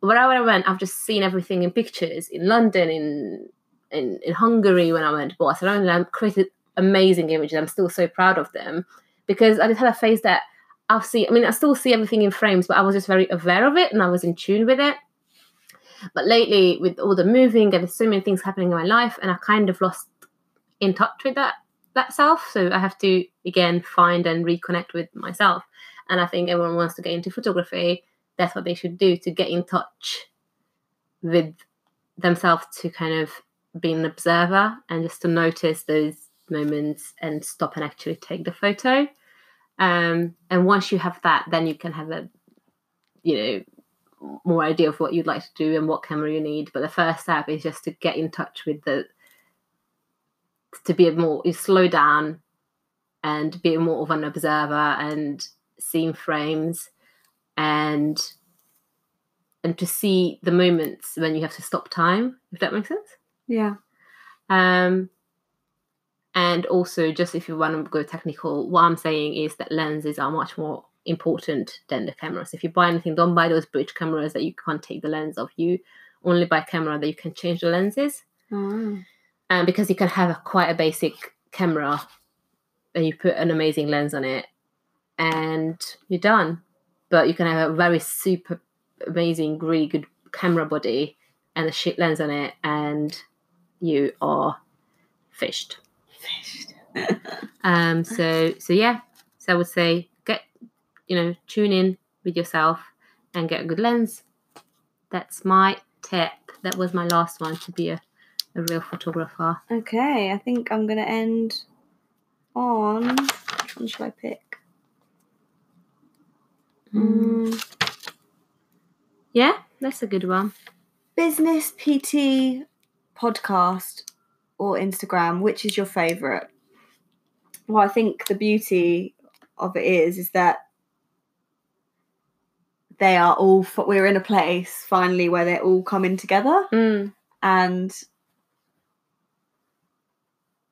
wherever I went, I've just seen everything in pictures in London, in in, in Hungary when I went to Barcelona. I created amazing images. I'm still so proud of them because I just had a phase that I've seen. I mean, I still see everything in frames, but I was just very aware of it and I was in tune with it. But lately, with all the moving and so many things happening in my life, and I kind of lost in touch with that that self. So I have to again find and reconnect with myself. And I think everyone wants to get into photography. That's what they should do to get in touch with themselves to kind of be an observer and just to notice those moments and stop and actually take the photo. Um, and once you have that, then you can have a, you know, more idea of what you'd like to do and what camera you need. But the first step is just to get in touch with the to be a more you slow down and be more of an observer and seeing frames and and to see the moments when you have to stop time if that makes sense. Yeah. um and also just if you want to go technical what i'm saying is that lenses are much more important than the cameras. If you buy anything don't buy those bridge cameras that you can't take the lens off you only buy a camera that you can change the lenses Oh. um, because you can have a, quite a basic camera and you put an amazing lens on it and you're done. But you can have a very super amazing really good camera body and a shit lens on it and you are fished. [laughs] [laughs] Um so so yeah. So i would say get you know tune in with yourself and get a good lens. That's my tip. That was my last one to be a, a real photographer Okay, I think I'm gonna end on which one should I pick? Mm, yeah that's a good one business PT podcast or Instagram. Which is your favorite? Well, I think the beauty of it is is that they are all we're in a place finally where they're all coming together mm. and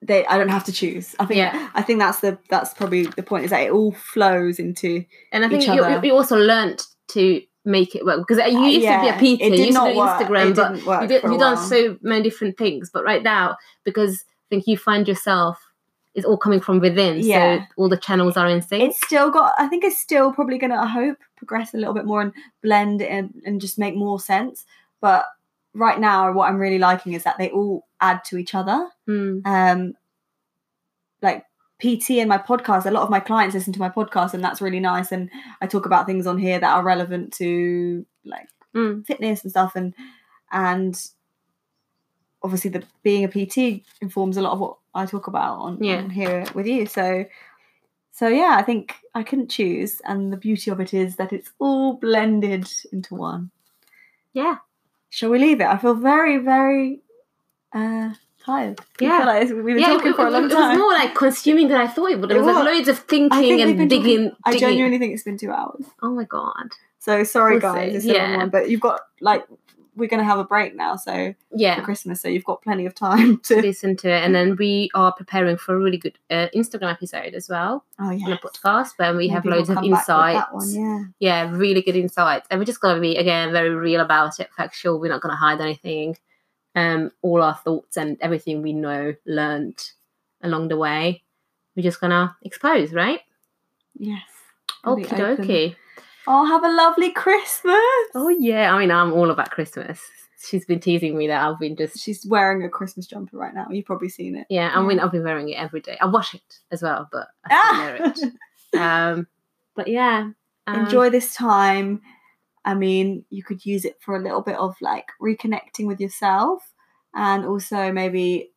they I don't have to choose. I think Yeah. I think that's the that's probably the point is that it all flows into and i think each you, other. you also learned to make it work because you uh, used Yeah, to be a PT, it you used to do work. Instagram, but you did, you've done so many different things. But right now, because I think you find yourself, it's all coming from within. Yeah. So all the channels are in sync. it's still got I think it's still probably gonna I hope progress a little bit more and blend and, and just make more sense. But right now what I'm really liking is that they all add to each other. Mm. Um like PT and my podcast, a lot of my clients listen to my podcast and that's really nice. And I talk about things on here that are relevant to like Mm. fitness and stuff and and obviously the being a PT informs a lot of what I talk about on, Yeah. on here with you. So so yeah, I think I couldn't choose and the beauty of it is that it's all blended into one. Yeah. Shall we leave it? I feel very, very uh tired. Yeah. like we've been Yeah, talking it, for a it- long it time. was more like consuming than I thought it would. There It was like loads of thinking and digging. talking- I digging. genuinely think it's been two hours. Oh my god. So sorry, We'll guys. It's Yeah. one, but you've got like we're gonna have a break now, so for Yeah. Christmas, so you've got plenty of time [laughs] to. Listen to it, and then we are preparing for a really good uh, Instagram episode as well Oh on yeah, a podcast where we have loads of insights. One, yeah. yeah, really good insights. And we're just going to be, again, very real about it, factual. We're not going to hide anything. Um, all our thoughts and everything we know, learned along the way, we're just to expose, right? Yes. Okie dokie. Oh, have a lovely Christmas. Oh, yeah. I mean, I'm all about Christmas. She's been teasing me that I've been just, She's wearing a Christmas jumper right now. You've probably seen it. yeah, I mean, Yeah. I've been wearing it every day. I wash it as well, but I still wear it. Ah! [laughs] Um, but yeah. um, Enjoy this time. I mean, you could use it for a little bit of like reconnecting with yourself and also maybe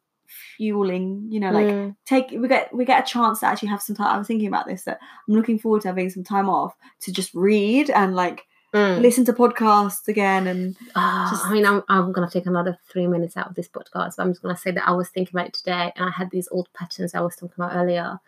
fueling, you know, like mm, take we get we get a chance to actually have some time. I was thinking about this that I'm looking forward to having some time off to just read and like mm. listen to podcasts again and Ah, Just- I mean, I'm, I'm going to take another three minutes out of this podcast. But I'm just going to say that I was thinking about it today and I had these old patterns I was talking about earlier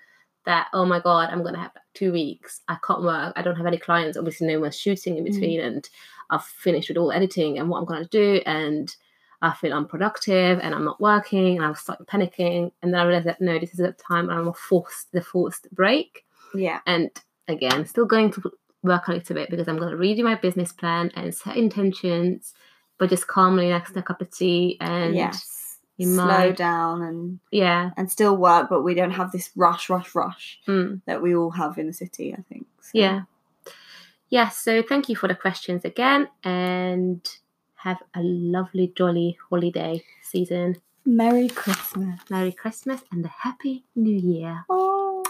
that, oh my God, I'm going to have like two weeks. I can't work. I don't have any clients. Obviously, no one's shooting in Mm. between. And I've finished with all editing and what I'm going to do. And I feel unproductive and I'm not working and I was starting panicking. And then I realized that no, this is a time I'm forced the forced break. Yeah. And again, still going to work on it a bit because I'm going to redo my business plan and set intentions, but just calmly next to a cup of tea and yes. In Slow mind. down and yeah, and still work, but we don't have this rush, rush, rush mm, that we all have in the city. I think. So, yeah, yes. so thank you for the questions again, and have a lovely, jolly holiday season. Merry Christmas. Merry Christmas and a happy New Year. Oh.